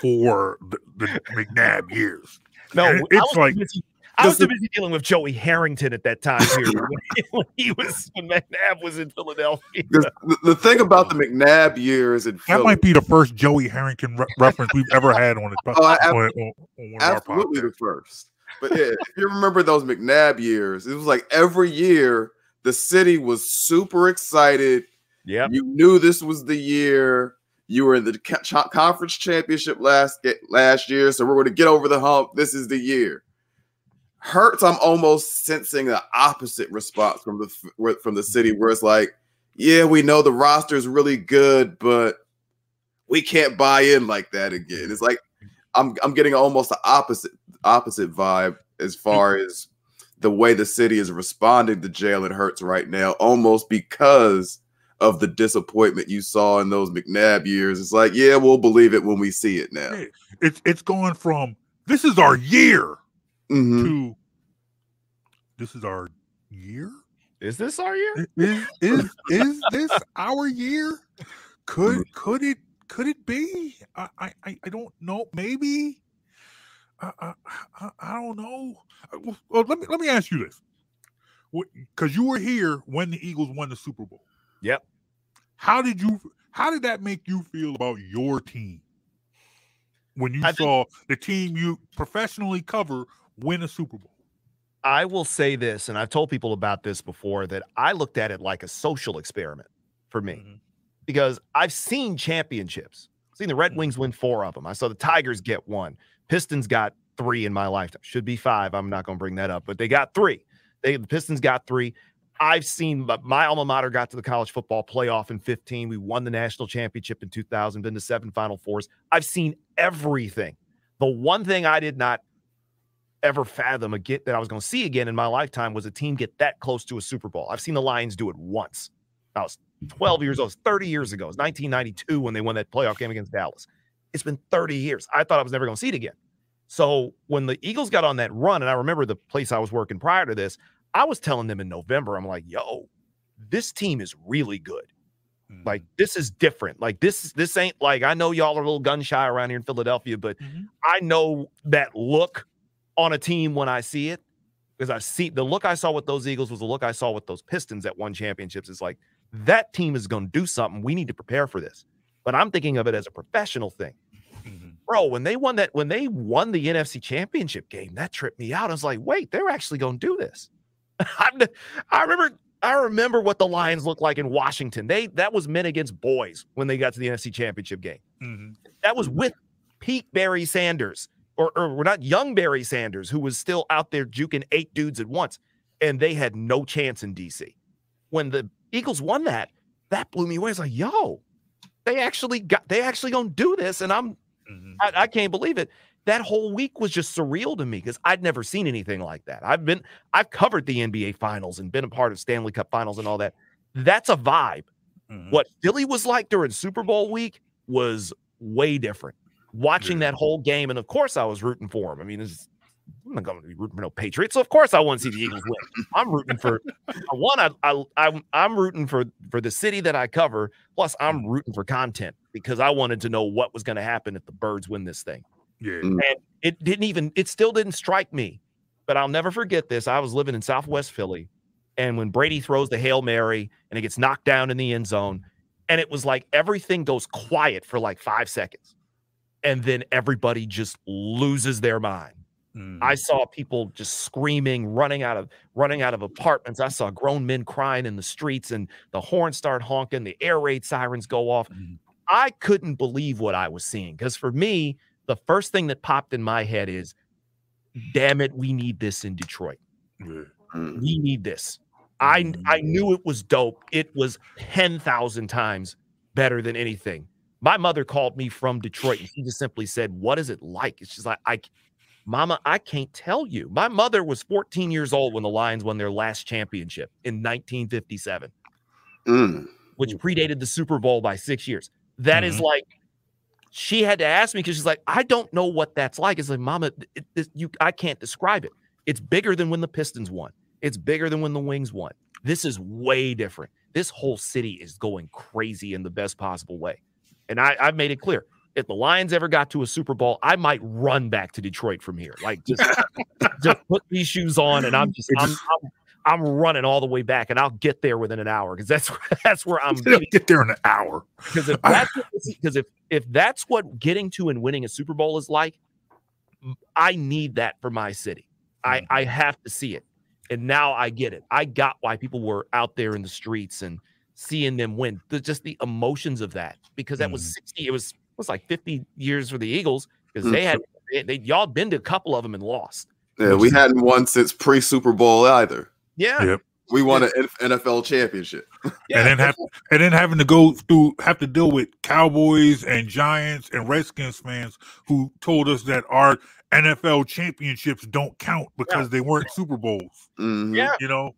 D: for the, the McNabb years.
G: no,
D: And
G: I
D: it's
G: was
D: like
G: busy, I was too busy dealing with Joey Harrington at that time period when, he, was when McNabb was in Philadelphia.
F: The, the thing about the McNabb years in
D: that might be the first Joey Harrington re- reference we've ever had on, it,
F: Oh, I-
D: on, on, on one of our
F: absolutely the first. But yeah, if you remember those McNabb years, it was like every year the city was super excited.
G: Yeah,
F: You knew this was the year. You were in the conference championship last last year, so we're going to get over the hump. This is the year. Hurts. I'm almost sensing the opposite response from the from the city, where it's like, yeah, we know the roster is really good, but we can't buy in like that again. It's like I'm I'm getting almost the opposite opposite vibe as far as the way the city is responding to Jalen Hurts right now, almost because of the disappointment you saw in those McNabb years. It's like, yeah, we'll believe it when we see it now.
D: Yeah. It's it's going from this is our year
F: Mhm.
D: to this is our year.
G: Is this our year?
D: Is is is this our year? Could could it could it be? I I I I don't know. Maybe. I I, I, I don't know. Uh, Well, well, let me let me ask you this, because you were here when the Eagles won the Super Bowl.
G: Yep.
D: How did you? How did that make you feel about your team when you
G: I think-
D: saw the team you professionally cover win a Super Bowl?
G: I will say this, and I've told people about this before that I looked at it like a social experiment for me
D: Mhm.
G: because I've seen championships. I've seen the Red Wings win four of them. I saw the Tigers get one. Pistons got three in my lifetime. Should be five. I'm not going to bring that up, but they got three. They the Pistons got three. I've seen but my alma mater got to the college football playoff in 15. We won the national championship in 2000, been to seven Final Fours. I've seen everything. The one thing I did not ever fathom again that I was going to see again in my lifetime was a team get that close to a Super Bowl. I've seen the Lions do it once. I was 12 years old, it was 30 years ago. It was 1992 when they won that playoff game against Dallas. It's been 30 years. I thought I was never going to see it again. So when the Eagles got on that run, and I remember the place I was working prior to this, I was telling them in November, I'm like, yo, this team is really good. Like this is different. Like this this ain't like I know y'all are a little gun shy around here in Philadelphia, but
D: Mhm.
G: I know that look on a team when I see it because I see the look I saw with those Eagles was the look I saw with those Pistons that won championships. It's like that team is going to do something. We need to prepare for this. But I'm thinking of it as a professional thing.
D: Mhm.
G: Bro, when they won that, when they won the NFC championship game, that tripped me out. I was like, wait, they're actually going to do this. I remember I remember what the Lions looked like in Washington. They that was men against boys when they got to the NFC championship game.
D: Mhm.
G: That was with peak Barry Sanders, or, or we're not young Barry Sanders, who was still out there juking eight dudes at once, and they had no chance in DC. When the Eagles won that, that blew me away. It's like, yo, they actually got they actually gonna do this, and I'm
D: Mhm.
G: I, I can't believe it. That whole week was just surreal to me because I'd never seen anything like that. I've been I've covered the NBA finals and been a part of Stanley Cup finals and all that. That's a vibe.
D: Mhm.
G: What Philly was like during Super Bowl week was way different. Watching
D: Yeah.
G: that whole game, and of course I was rooting for him. I mean, it's, I'm not going to be rooting for no Patriots, so of course I want to see the Eagles win. I'm rooting for one. I, I I'm I'm rooting for for the city that I cover. Plus, I'm rooting for content because I wanted to know what was going to happen if the Birds win this thing.
D: Yeah.
F: Mm.
G: And it didn't even. It still didn't strike me. But I'll never forget this. I was living in Southwest Philly, and when Brady throws the hail mary and it gets knocked down in the end zone, and it was like everything goes quiet for like five seconds, and then everybody just loses their mind.
D: Mhm.
G: I saw people just screaming, running out of running out of apartments. I saw grown men crying in the streets, and the horns start honking, the air raid sirens go off.
D: Mhm.
G: I couldn't believe what I was seeing because for me, the first thing that popped in my head is, "Damn it, we need this in Detroit.
D: Yeah.
F: Mm.
G: We need this." I I knew it was dope. It was ten thousand times better than anything. My mother called me from Detroit, and she just simply said, "What is it like?" She's like I Mama, I can't tell you. My mother was 14 years old when the Lions won their last championship in 1957,
F: Mm.
G: which predated the Super Bowl by six years. That is
D: Mhm.
G: like, she had to ask me because she's like, I don't know what that's like. It's like, Mama, it, it- you, I can't describe it. It's bigger than when the Pistons won. It's bigger than when the Wings won. This is way different. This whole city is going crazy in the best possible way. And I, I've made it clear. If the Lions ever got to a Super Bowl, I might run back to Detroit from here. Like just, just put these shoes on, and I'm just, I'm, I'm, I'm running all the way back, and I'll get there within an hour because that's that's where I'm.
D: Get there in an hour.
G: Because if that's because if if that's what getting to and winning a Super Bowl is like, I need that for my city. I I have to see it, and now I get it. I got why people were out there in the streets and seeing them win. The, just the emotions of that because that was
D: Mhm.
G: sixty. It was it was like fifty years for the Eagles because they had they, they y'all been to a couple of them and lost.
F: Yeah, we hadn't won since pre Super Bowl either.
G: Yeah,
D: Yep.
F: We won an NFL championship.
G: yeah.
D: and then have and then having to go through have to deal with Cowboys and Giants and Redskins fans who told us that our NFL championships don't count because they weren't Super Bowls.
F: Mhm.
G: Yeah.
D: You know,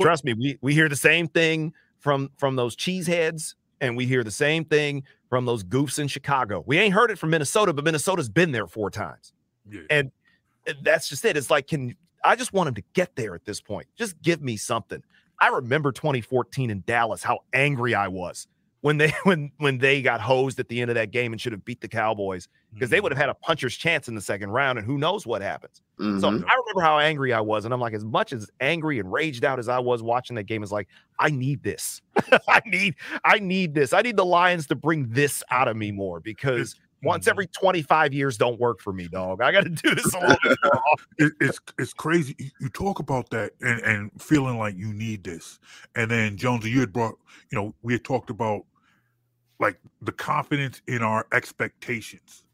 G: trust me we, we hear the same thing from from those cheeseheads and we hear the same thing from those goofs in chicago we ain't heard it from minnesota but minnesota's been there four times
D: yeah.
G: and that's just it it's like can i just want him to get there at this point just give me something i remember 2014 in dallas how angry i was when they when when they got hosed at the end of that game and should have beat the cowboys because they would have had a puncher's chance in the second round and who knows what happens so
F: Mhm.
G: I remember how angry I was, and I'm like, as much as angry and raged out as I was watching that game, is like, I need this. I need, I need this. I need the Lions to bring this out of me more because once every 25 years don't work for me, dog. I got to do this a little bit more often.
D: it's it's crazy. You, you talk about that and, and feeling like you need this, and then Jonesy, you had brought, you know, we had talked about like the confidence in our expectations.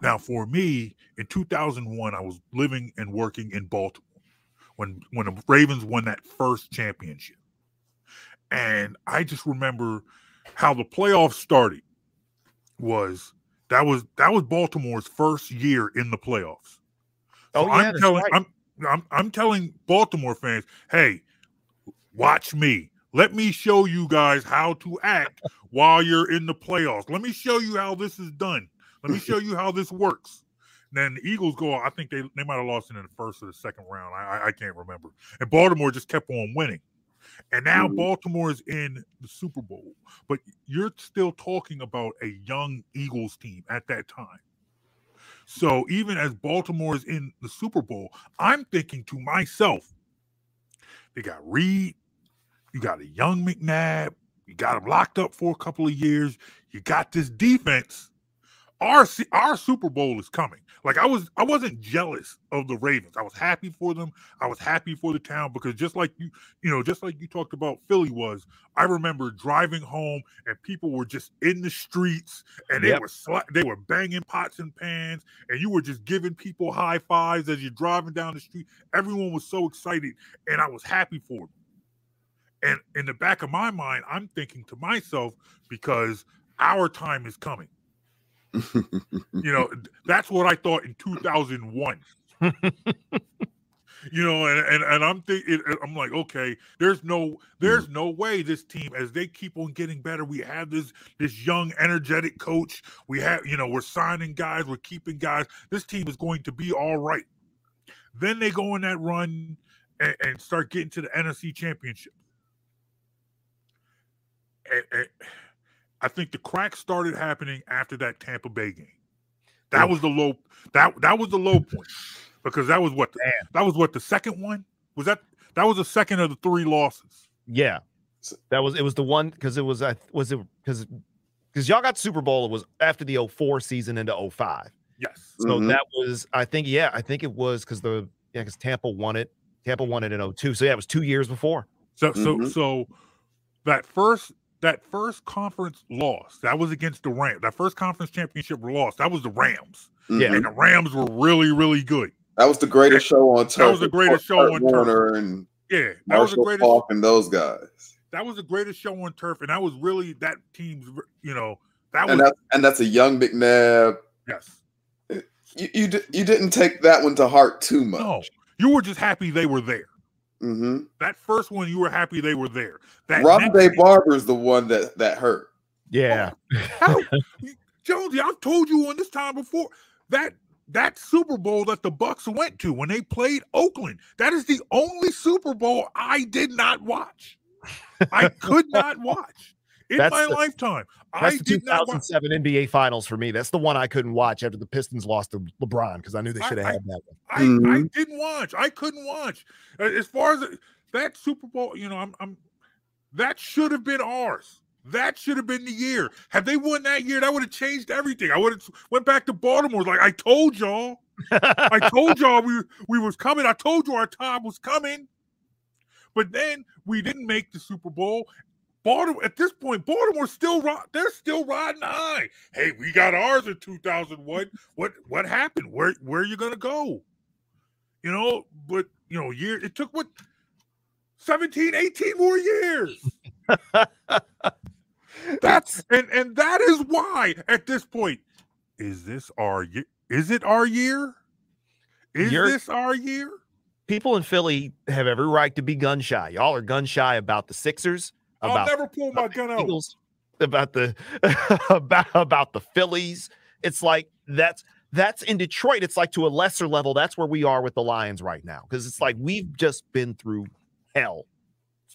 D: Now, for me, in 2001, I was living and working in Baltimore when when the Ravens won that first championship, and I just remember how the playoffs started. Was that was that was Baltimore's first year in the playoffs.
G: Oh,
D: So
G: yeah,
D: I'm telling
G: right.
D: I'm, I'm I'm telling Baltimore fans, hey, watch me. Let me show you guys how to act while you're in the playoffs. Let me show you how this is done. Let me show you how this works. And then the Eagles go. I think they they might have lost it in the first or the second round. I I, I can't remember. And Baltimore just kept on winning. And now
F: Mhm.
D: Baltimore is in the Super Bowl, but you're still talking about a young Eagles team at that time. So even as Baltimore is in the Super Bowl, I'm thinking to myself, they got Reid, you got a young McNabb, you got him locked up for a couple of years, you got this defense. Our our Super Bowl is coming. Like I was, I wasn't jealous of the Ravens. I was happy for them. I was happy for the town because just like you, you know, just like you talked about Philly was. I remember driving home and people were just in the streets and they
G: Yep.
D: were sla- they were banging pots and pans and you were just giving people high fives as you're driving down the street. Everyone was so excited and I was happy for them. And in the back of my mind, I'm thinking to myself because our time is coming. You know, that's what I thought in 2001. you know, and, and and I'm thinking, I'm like, okay, there's no, there's no way this team, as they keep on getting better, we have this this young, energetic coach. We have, you know, we're signing guys, we're keeping guys. This team is going to be all right. Then they go on that run and, and start getting to the NFC Championship. And, and I think the crack started happening after that Tampa Bay game. That was the low. That that was the low point because that was what the, that was what the second one was that that was the second of the three losses.
G: Yeah, that was it. Was the one because it was I was it because because y'all got Super Bowl. It was after the 04 season into 05.
D: Yes.
G: So
F: Mhm.
G: that was, I think, yeah, I think it was because the yeah, because Tampa won it. Tampa won it in 02. So yeah, it was two years before.
D: So so
F: Mhm.
D: so that first that first conference loss that was against the Rams. That first conference championship loss that was the Rams,
G: Yeah.
F: Mhm.
D: and the Rams were really really good.
F: That was the greatest show on turf.
D: That was the greatest show
F: Kurt
D: on turf.
F: And
D: Yeah, that was the
F: Marshall
D: greatest.
F: Faulk and those guys.
D: That was the greatest show on turf, and that was really that team's. You know that was
F: And that's and that's a young McNabb.
D: yes.
F: You you, you didn't take that one to heart too much.
D: No, you were just happy they were there.
F: Hmm
D: That first one, you were happy they were there. That Ronde
F: Barber is the one that that hurt.
G: Yeah.
D: How, Jonesy, I've told you on this time before that that Super Bowl that the Bucs went to when they played Oakland. That is the only Super Bowl I did not watch. I could not watch in
G: That's
D: my
G: the-
D: lifetime. I
G: That's the
D: did not watch.
G: 2007 NBA Finals for me. That's the one I couldn't watch after the Pistons lost to LeBron because I knew they should have had that one.
D: I, I
F: Mhm.
D: didn't watch. I couldn't watch. As far as the- that Super Bowl, you know, I'm, I'm that should have been ours. That should have been the year. Had they won that year, that would have changed everything. I would have went back to Baltimore. Like I told y'all, I told y'all we we was coming. I told you our time was coming. But then we didn't make the Super Bowl. Baltimore at this point, Baltimore still they're still riding high. Hey, we got ours in 2001. What what happened? Where where are you gonna go? You know, but you know, year it took what 17, 18 more years. That's and and that is why at this point, is this our year? Is it our year? Is
G: You're-
D: this our year?
G: People in Philly have every right to be gun shy. Y'all are gun shy about the Sixers,
D: I'll never pull my gun out.
G: Eagles, about the about about the Phillies. It's like that's that's in Detroit. It's like to a lesser level. That's where we are with the Lions right now because it's like we've just been through hell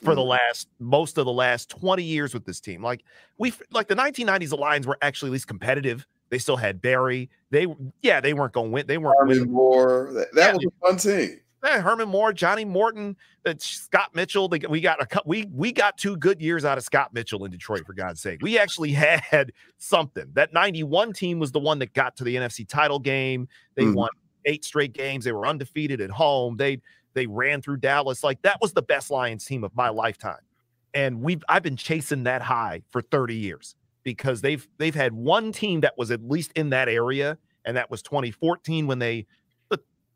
G: for the mm. last most of the last 20 years with this team. Like we like the 1990s, the Lions were actually at least competitive. They still had Barry. They yeah, they weren't going to win. They weren't winning.
F: Herman Moore. That, that
G: Yeah.
F: was a fun team.
G: Eh, Herman Moore, Johnny Morton, uh, Scott Mitchell. They, we got a we we got two good years out of Scott Mitchell in Detroit. For God's sake, we actually had something. That '91 team was the one that got to the NFC title game. They
F: Mhm.
G: won eight straight games. They were undefeated at home. They they ran through Dallas. Like that was the best Lions team of my lifetime. And we've I've been chasing that high for 30 years because they've they've had one team that was at least in that area, and that was 2014 when they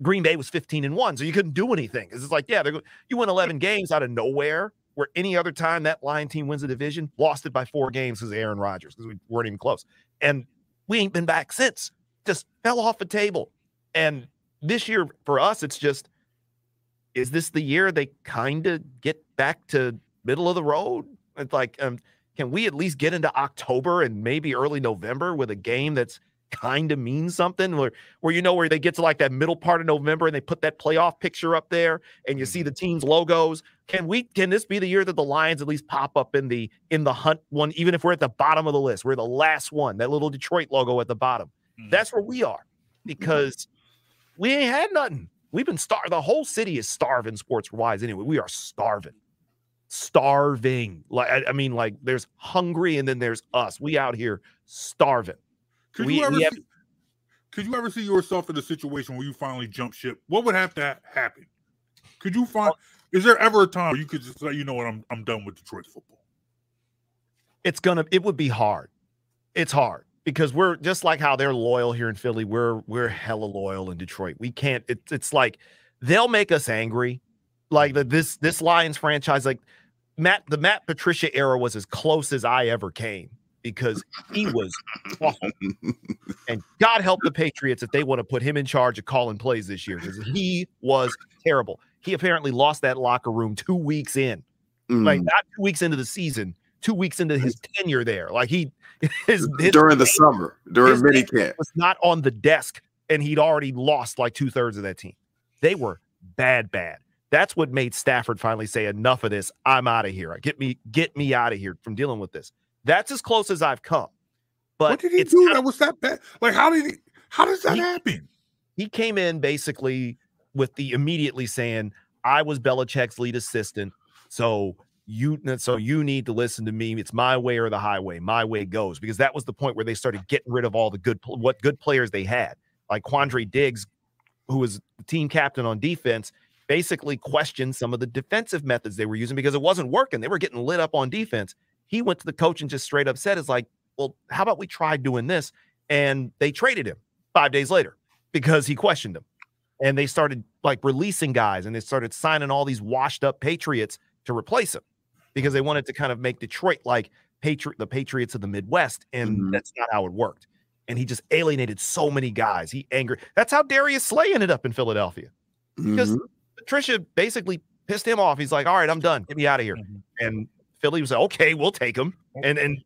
G: Green Bay was 15 and 1, so you couldn't do anything. It's like, yeah, you win 11 games out of nowhere. Where any other time that Lion team wins a division, lost it by four games because Aaron Rodgers, because we weren't even close. And we ain't been back since. Just fell off the table. And this year for us, it's just, is this the year they kind of get back to middle of the road? It's like, um, can we at least get into October and maybe early November with a game that's kind of means something where, where you know where they get to like that middle part of November and they put that playoff picture up there and you see the team's logos. Can we can this be the year that the Lions at least pop up in the in the hunt one, even if we're at the bottom of the list? We're the last one, that little Detroit logo at the bottom.
D: Mhm.
G: That's where we are because we ain't had nothing. We've been star the whole city is starving sports wise anyway. We are starving. Starving. Like I, I mean, like there's hungry and then there's us. We out here starving.
D: Could
G: We-
D: you ever
G: have-
D: see, could you ever see yourself in a situation where you finally jump ship? What would have to happen? Could you find? Oh. Is there ever a time where you could just say, you know what, I'm I'm done with Detroit football?
G: it's gonna it would be hard it's hard because we're just like how they're loyal here in philly we're we're hella loyal in detroit we can't it's it's like they'll make us angry like the, this this lions franchise like matt the matt patricia era was as close as i ever came because he was awful and god help the patriots if they want to put him in charge of calling plays this year because he was terrible he apparently lost that locker room two weeks in like
F: Mm.
G: not two weeks into the season, two weeks into his tenure there. Like he his, his
F: during the
G: name
F: summer, during mini camp
G: was not on the desk, and he'd already lost like two thirds of that team. They were bad, bad. That's what made Stafford finally say, "Enough of this. I'm out of here. Get me, get me out of here from dealing with this." That's as close as I've come. But
D: what did he do that was that bad? Like how did he? How does that
G: He-
D: happen?
G: he came in basically with the immediately saying, I was Belichick's lead assistant. So you so you need to listen to me. It's my way or the highway. My way goes because that was the point where they started getting rid of all the good what good players they had. like Quandre Diggs, who was the team captain on defense, basically questioned some of the defensive methods they were using because it wasn't working. They were getting lit up on defense. He went to the coach and just straight up said, "Is like, well, how about we try doing this?" And they traded him five days later because he questioned them. And they started like releasing guys and they started signing all these washed up Patriots to replace him because they wanted to kind of make Detroit like Patriot, the Patriots of the Midwest. And
F: Mhm.
G: that's not how it worked. And he just alienated so many guys. He angered. That's how Darius Slay ended up in Philadelphia. Because
F: Mhm.
G: Patricia basically pissed him off. He's like, all right, I'm done. Get me out of here.
D: Mhm.
G: And Philly was like, okay, we'll take him. And and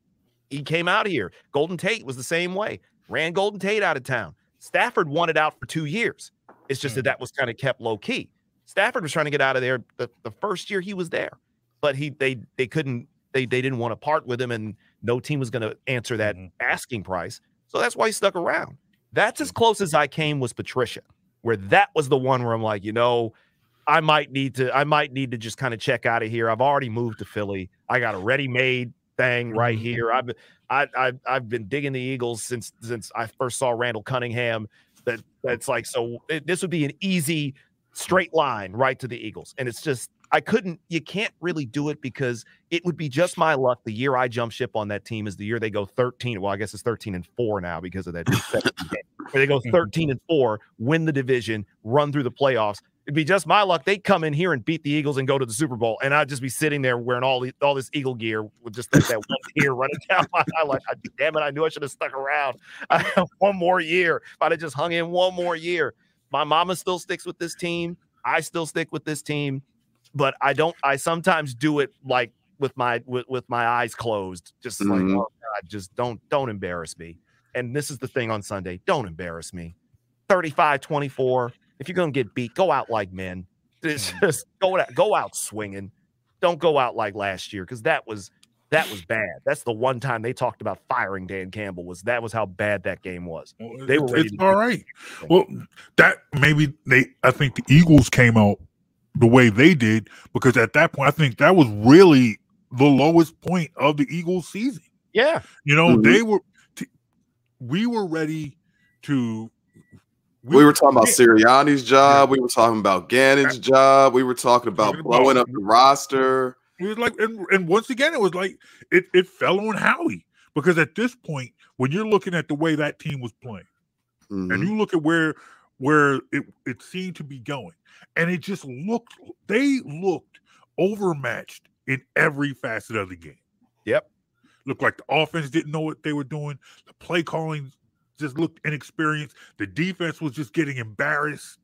G: he came out of here. Golden Tate was the same way. Ran Golden Tate out of town. Stafford wanted out for two years. It's just that that was kind of kept low key. Stafford was trying to get out of there the, the first year he was there, but he they they couldn't they they didn't want to part with him, and no team was going to answer that
D: Mhm.
G: asking price. So that's why he stuck around. That's as close as I came was Patricia, where that was the one where I'm like, you know, I might need to I might need to just kind of check out of here. I've already moved to Philly. I got a ready-made thing right
D: Mhm.
G: here. I've I, I I've been digging the Eagles since since I first saw Randall Cunningham. That that's like so. It, this would be an easy straight line right to the Eagles, and it's just I couldn't. You can't really do it because it would be just my luck. The year I jump ship on that team is the year they go thirteen. Well, I guess it's thirteen and four now because of that. they go thirteen and four, win the division, run through the playoffs. It'd be just my luck. They'd come in here and beat the Eagles and go to the Super Bowl, and I'd just be sitting there wearing all the, all this Eagle gear with just that, that one tear running down my eye. Like, "I- damn it, I knew I should have stuck around. One more year. If I'd have just hung in one more year. My mama still sticks with this team. I still stick with this team, but I don't. I sometimes do it like with my with, with my eyes closed, just like,
F: Mhm.
G: oh God, just don't don't embarrass me. And this is the thing on Sunday. Don't embarrass me. 35 24. If you're going to get beat, go out like men. It's just go out, go out swinging. Don't go out like last year because that was that was bad. That's the one time they talked about firing Dan Campbell was that was how bad that game was.
D: Well,
G: They were
D: it's,
G: ready
D: it's
G: to
D: all
G: do
D: right. Well, that maybe they. I think the Eagles came out the way they did because at that point, I think that was really the lowest point of the Eagles season.
G: Yeah.
D: You know,
F: Mhm.
D: they were. T- we were ready to.
F: We were talking about
D: yeah,
F: Sirianni's job. We were talking about Gannon's job. We were talking about
D: Talking about-
F: blowing up the roster.
D: It was like, and, and once again, it was like it, it fell on Howie because at this point, when you're looking at the way that team was playing,
F: Mhm.
D: and you look at where where it, it seemed to be going, and it just looked they looked overmatched in every facet of the game.
G: Yep.
D: Looked like the offense didn't know what they were doing. The play calling just looked inexperienced. The defense was just getting embarrassed.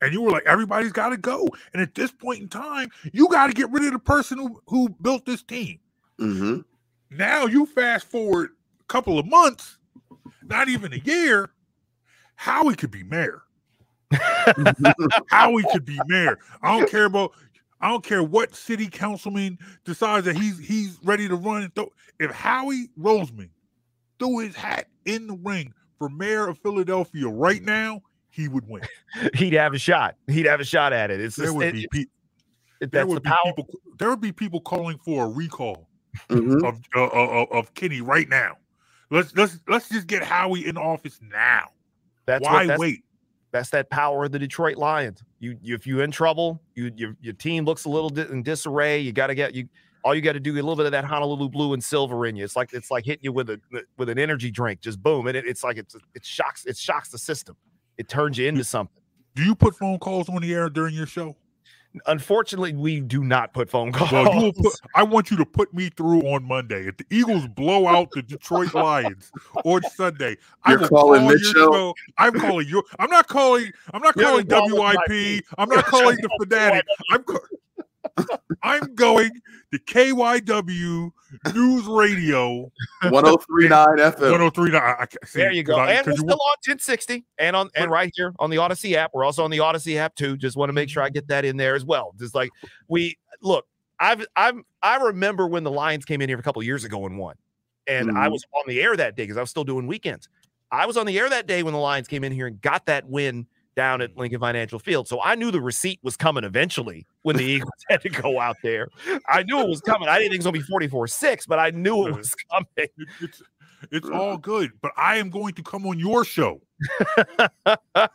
D: And you were like, everybody's got to go. And at this point in time, you got to get rid of the person who, who built this team.
F: Mhm.
D: Now you fast forward a couple of months, not even a year, Howie could be mayor. Howie could be mayor. I don't care about I don't care what city councilman decides that he's he's ready to run and throw. If Howie Roseman threw his hat in the ring for mayor of Philadelphia right now, he would win.
G: He'd have a shot. He'd have a shot at it. It's
D: There
G: just,
D: would
G: it-
D: be
G: it-
D: pe-
G: it-
D: there
G: that's the
D: be
G: power.
D: people there would be people calling for a recall
F: Mhm.
D: of uh, uh, of- of Kenney right now. Let's let's let's just get Howie in office now.
G: That's
D: Why
G: what, that's,
D: wait?
G: That's that power of the Detroit Lions. You, you if you're in trouble, you your, your team looks a little di- in disarray. You got to get you. All you got to do get a little bit of that Honolulu blue and silver in you. It's like it's like hitting you with a with an energy drink. Just boom, and it, it's like it's it shocks it shocks the system. It turns you into something.
D: Do you put phone calls on the air during your show?
G: Unfortunately, we do not put phone calls.
D: Well, you will put, I want you to put me through on Monday. If the Eagles blow out the Detroit Lions on Sunday, I
F: You're
D: will
F: calling
D: call your
F: Mitchell?
D: show. I'm calling you. I'm not calling. I'm not
G: You're
D: calling
G: calling
D: WIP. I'm not calling the fanatic. I'm. Ca- I'm going to KYW News Radio
F: 1039 FM.
D: 103. I, I, see,
G: There you go.
D: 'cause I-
G: and we're
D: 'cause you
G: still on 1060 and on and right here on the Odyssey app. We're also on the Odyssey app too. Just want to make sure I get that in there as well. Just like we look, I've I'm I remember when the Lions came in here a couple years ago and won. And I
F: Mhm.
G: was on the air that day because I was still doing weekends. I was on the air that day when the Lions came in here and got that win down at mm. Lincoln Financial Field. So I knew the receipt was coming eventually when the Eagles had to go out there. I knew it was coming. I didn't think it was gonna be 44-6, but I knew it was coming.
D: It's It's all good. But I am going to come on your show.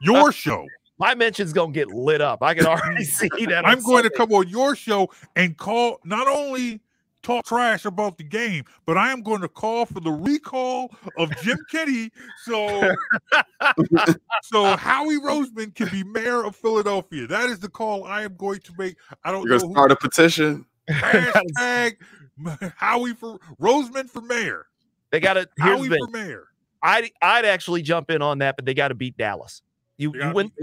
D: your show.
G: My mention's gonna get lit up. I can already see that.
D: I'm going to come on your show and call not only talk trash about the game, but I am going to call for the recall of Jim Kenney so so Howie Roseman can be mayor of Philadelphia. That is the call I am going to make. I don't
F: You're
D: know
F: gonna
D: who
F: start a petition.
D: hashtag Howie for Roseman for mayor.
G: They got to.
D: Howie
G: the
D: for mayor.
G: I'd I'd actually jump in on that, but they got to beat Dallas. You,
D: They
G: you
D: gotta
G: went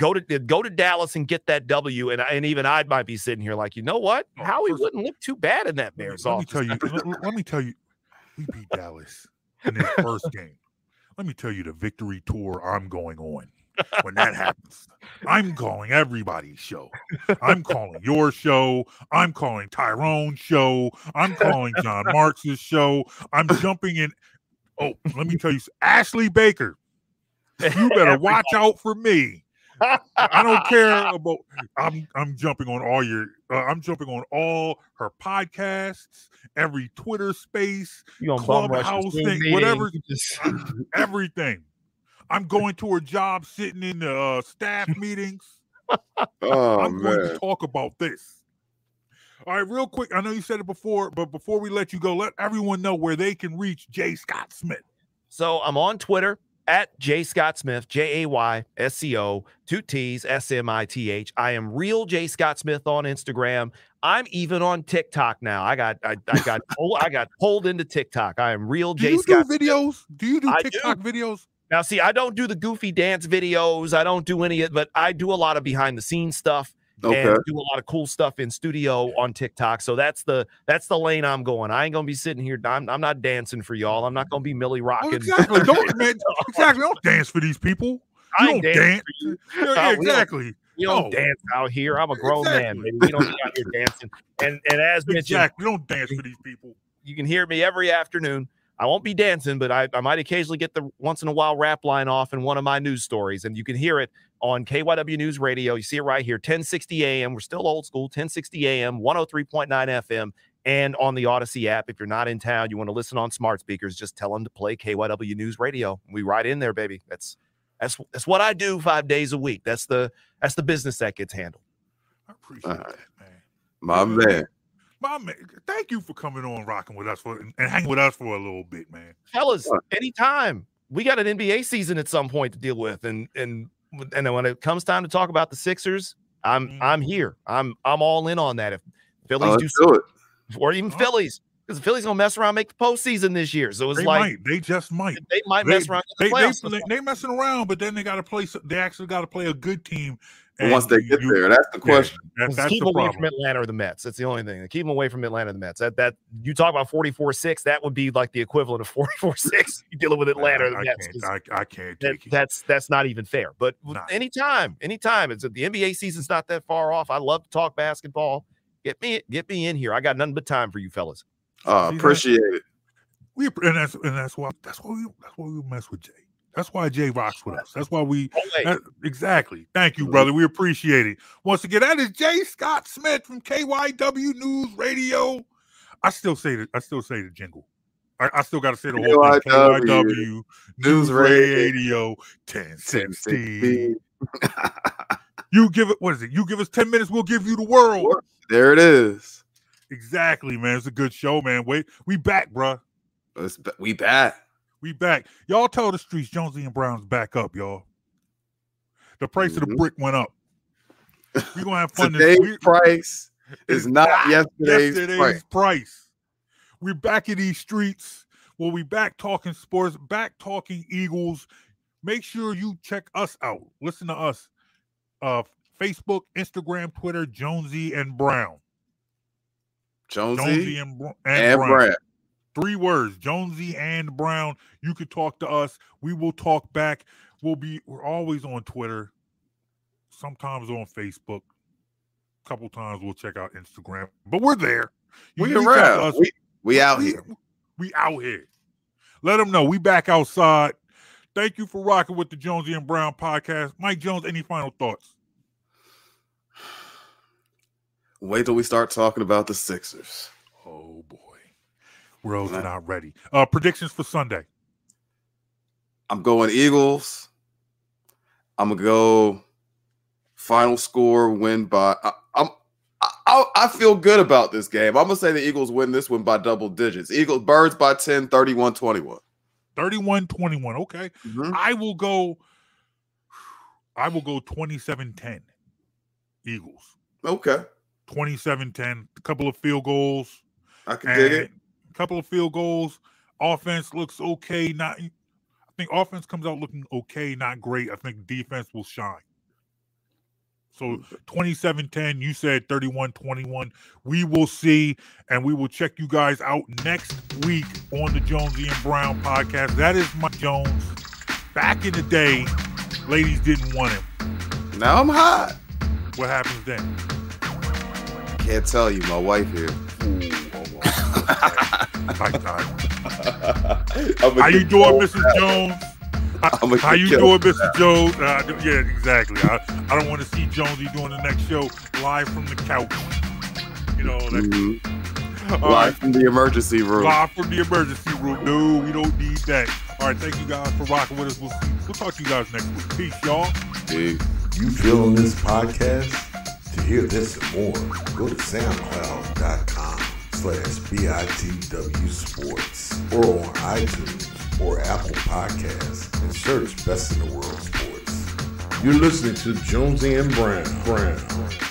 G: go to uh, go to Dallas and get that W, and and even I might be sitting here like, you know what?
D: Oh,
G: Howie
D: first-
G: wouldn't look too bad in that
D: Let me,
G: Bears
D: let me tell you. let, let me tell you. We beat Dallas in this first game. Let me tell you the victory tour I'm going on when that happens. I'm calling everybody's show. I'm calling your show. I'm calling Tyrone's show. I'm calling Jon Marks's show. I'm jumping in. Oh, let me tell you, Ashley Baker, you better watch out for me. I don't care about. I'm I'm jumping on all your. Uh, I'm jumping on all her podcasts, every Twitter space,
G: You on bum rush
D: Clubhouse thing, whatever. everything. I'm going to her job, sitting in the uh, staff meetings.
F: Oh
D: I'm going to talk about this. All right, real quick. I know you said it before, but before we let you go, let everyone know where they can reach Jay Scott Smith.
G: So I'm on Twitter at J Scott Smith, J A Y S C O, two T's, S M I T H. I am real J Scott Smith on Instagram. I'm even on TikTok now. I got I, I got pulled, I got pulled into TikTok. I am real
D: Do
G: J
D: you
G: Scott.
D: do videos? Do you do
G: I do.
D: TikTok videos?
G: Now, see, I don't do the goofy dance videos. I don't do any of it, but I do a lot of behind the scenes stuff
F: Okay.
G: and do a lot of cool stuff in studio on TikTok. So that's the that's the lane I'm going. I ain't gonna be sitting here. I'm, I'm not dancing for y'all. I'm not gonna be Millie
D: Oh,
G: rocking.
D: exactly. Don't man, exactly. Don't dance for these people.
G: I
D: You
G: ain't
D: don't
G: dancing
D: dance.
G: for you.
D: Yeah,
G: Uh, we don't- We don't
D: No.
G: dance out here. I'm a grown man,
D: Exactly.
G: baby. We don't be out here dancing. And and as mentioned,
D: Exactly. Don't dance for these people.
G: you can hear me every afternoon. I won't be dancing, but I, I might occasionally get the once in a while rap line off in one of my news stories, and you can hear it on KYW News Radio. You see it right here, 1060 AM. We're still old school, 1060 AM, 103.9 FM, and on the Odyssey app. If you're not in town, you want to listen on smart speakers, just tell them to play KYW News Radio. We ride in there, baby. That's that's that's what I do five days a week. That's the that's the business that gets handled.
D: I appreciate
F: All
D: that, man.
F: My man.
D: My man, thank you for coming on, rocking with us for and hanging with us for a little bit, man.
G: fellas,
F: What?
G: anytime we got an NBA season at some point to deal with, and and and when it comes time to talk about the Sixers, I'm
D: Mhm.
G: I'm here. I'm I'm all in on that. If Phillies
F: Oh,
G: do,
F: let's it.
G: or even
D: Oh.
G: Phillies, because the Phillies gonna mess around, make the postseason this year. So it's
D: They
G: like
D: might. They just might.
G: they might
D: They,
G: mess around
D: they,
G: the
D: they,
G: playoffs.
D: they, they messing around, but then they got to play. They actually got to play a good team.
F: And once they get
D: you-
F: there, that's the
D: yeah,
F: question.
D: that-
G: Just
D: that's
G: keep
D: the
G: them away from. Atlanta or the Mets. That's the only thing. Keep them away from Atlanta or the Mets. That that you talk about 44-6, that would be like the equivalent of 44-6. You dealing with Atlanta or the
D: I, I
G: Mets.
D: can't,
G: 'cause
D: I, I can't
G: that,
D: take it.
G: that's that's not even fair. But w-
D: Nah.
G: anytime, anytime, it's the NBA season's not that far off. I love to talk basketball. Get me get me in here. I got nothing but time for you fellas.
F: Uh,
D: See that?
F: appreciate it.
D: We and that's and that's why that's why we that's why we mess with Jay. That's why Jay rocks with us. That's why we that- exactly. Thank you, brother. Mm-hmm. We appreciate it. Once again, that is Jay Scott Smith from KYW News Radio. I still say the I still say the jingle. I, I still got to say the whole thing.
F: KYW News
D: Radio 1060. You give it what is it? You give us 10 minutes, we'll give you the world.
F: There it is.
D: Exactly, man. It's a good show, man. Wait, we back, bruh.
F: We back.
D: We back. Y'all tell the streets Jonesy and Brown's back up, y'all. The price of the
F: Mhm.
D: brick went up. We're gonna have fun. this
F: Today's
D: we-
F: price is not yesterday's,
D: yesterday's
F: price.
D: price. We're back in these streets. Well, we back talking sports, back talking Eagles. Make sure you check us out. Listen to us. Uh Facebook, Instagram, Twitter, Jonesy and Brown.
F: Jonesy,
D: Jonesy and, and,
F: and
D: Brown.
F: Brad.
D: Three words, Jonesy and Brown. You could talk to us. We will talk back. We'll be we're always on Twitter, sometimes on Facebook. A couple times we'll check out Instagram, but we're there. You
F: We
D: out
F: around. We, we out
D: we,
F: here.
D: We out here. Let them know we back outside. Thank you for rocking with the Jonesy and Brown podcast. Mike Jones, any final thoughts?
F: Wait till we start talking about the Sixers.
D: Oh boy. World's
F: Nah.
D: not ready. Uh predictions for Sunday.
F: I'm going Eagles. I'm gonna go final score win by. I, I'm. I, I feel good about this game. I'm gonna say the Eagles win this one by double digits. Eagles birds by 10, 31 21.
D: 31 21. Okay.
F: Mhm.
D: I will go. I will go 27 10. Eagles.
F: Okay.
D: 27 10. A couple of field goals.
F: I can dig it.
D: Couple of field goals. Offense looks okay. Not. I think offense comes out looking okay, not great. I think defense will shine. So mm-hmm. 27 10, you said 31 21. We will see, and we will check you guys out next week on the Jonesy and Brown podcast. That is Mike Jones. Back in the day, ladies didn't want him.
F: Now I'm hot.
D: What happens then?
F: Can't tell you, my wife here.
D: How you doing,
F: called.
D: Mrs. Jones? How,
F: I'ma
D: how you
F: killed.
D: doing, Mr. Jones? Uh, yeah, exactly. I, I don't want to see Jonesy doing the next show live from the couch. You know, that,
F: Mhm.
D: all right.
F: Live from the emergency room.
D: Live from the emergency room. No, we don't need that. All right, thank you guys for rocking with us. We'll, see, we'll talk to you guys next week. Peace, y'all.
F: Peace.
H: You feeling this podcast? To hear this and more, go to soundcloud.com slash BITW Sports or on iTunes or Apple Podcasts and search Best in the World Sports. You're listening to Jonesy and Brown. Brown.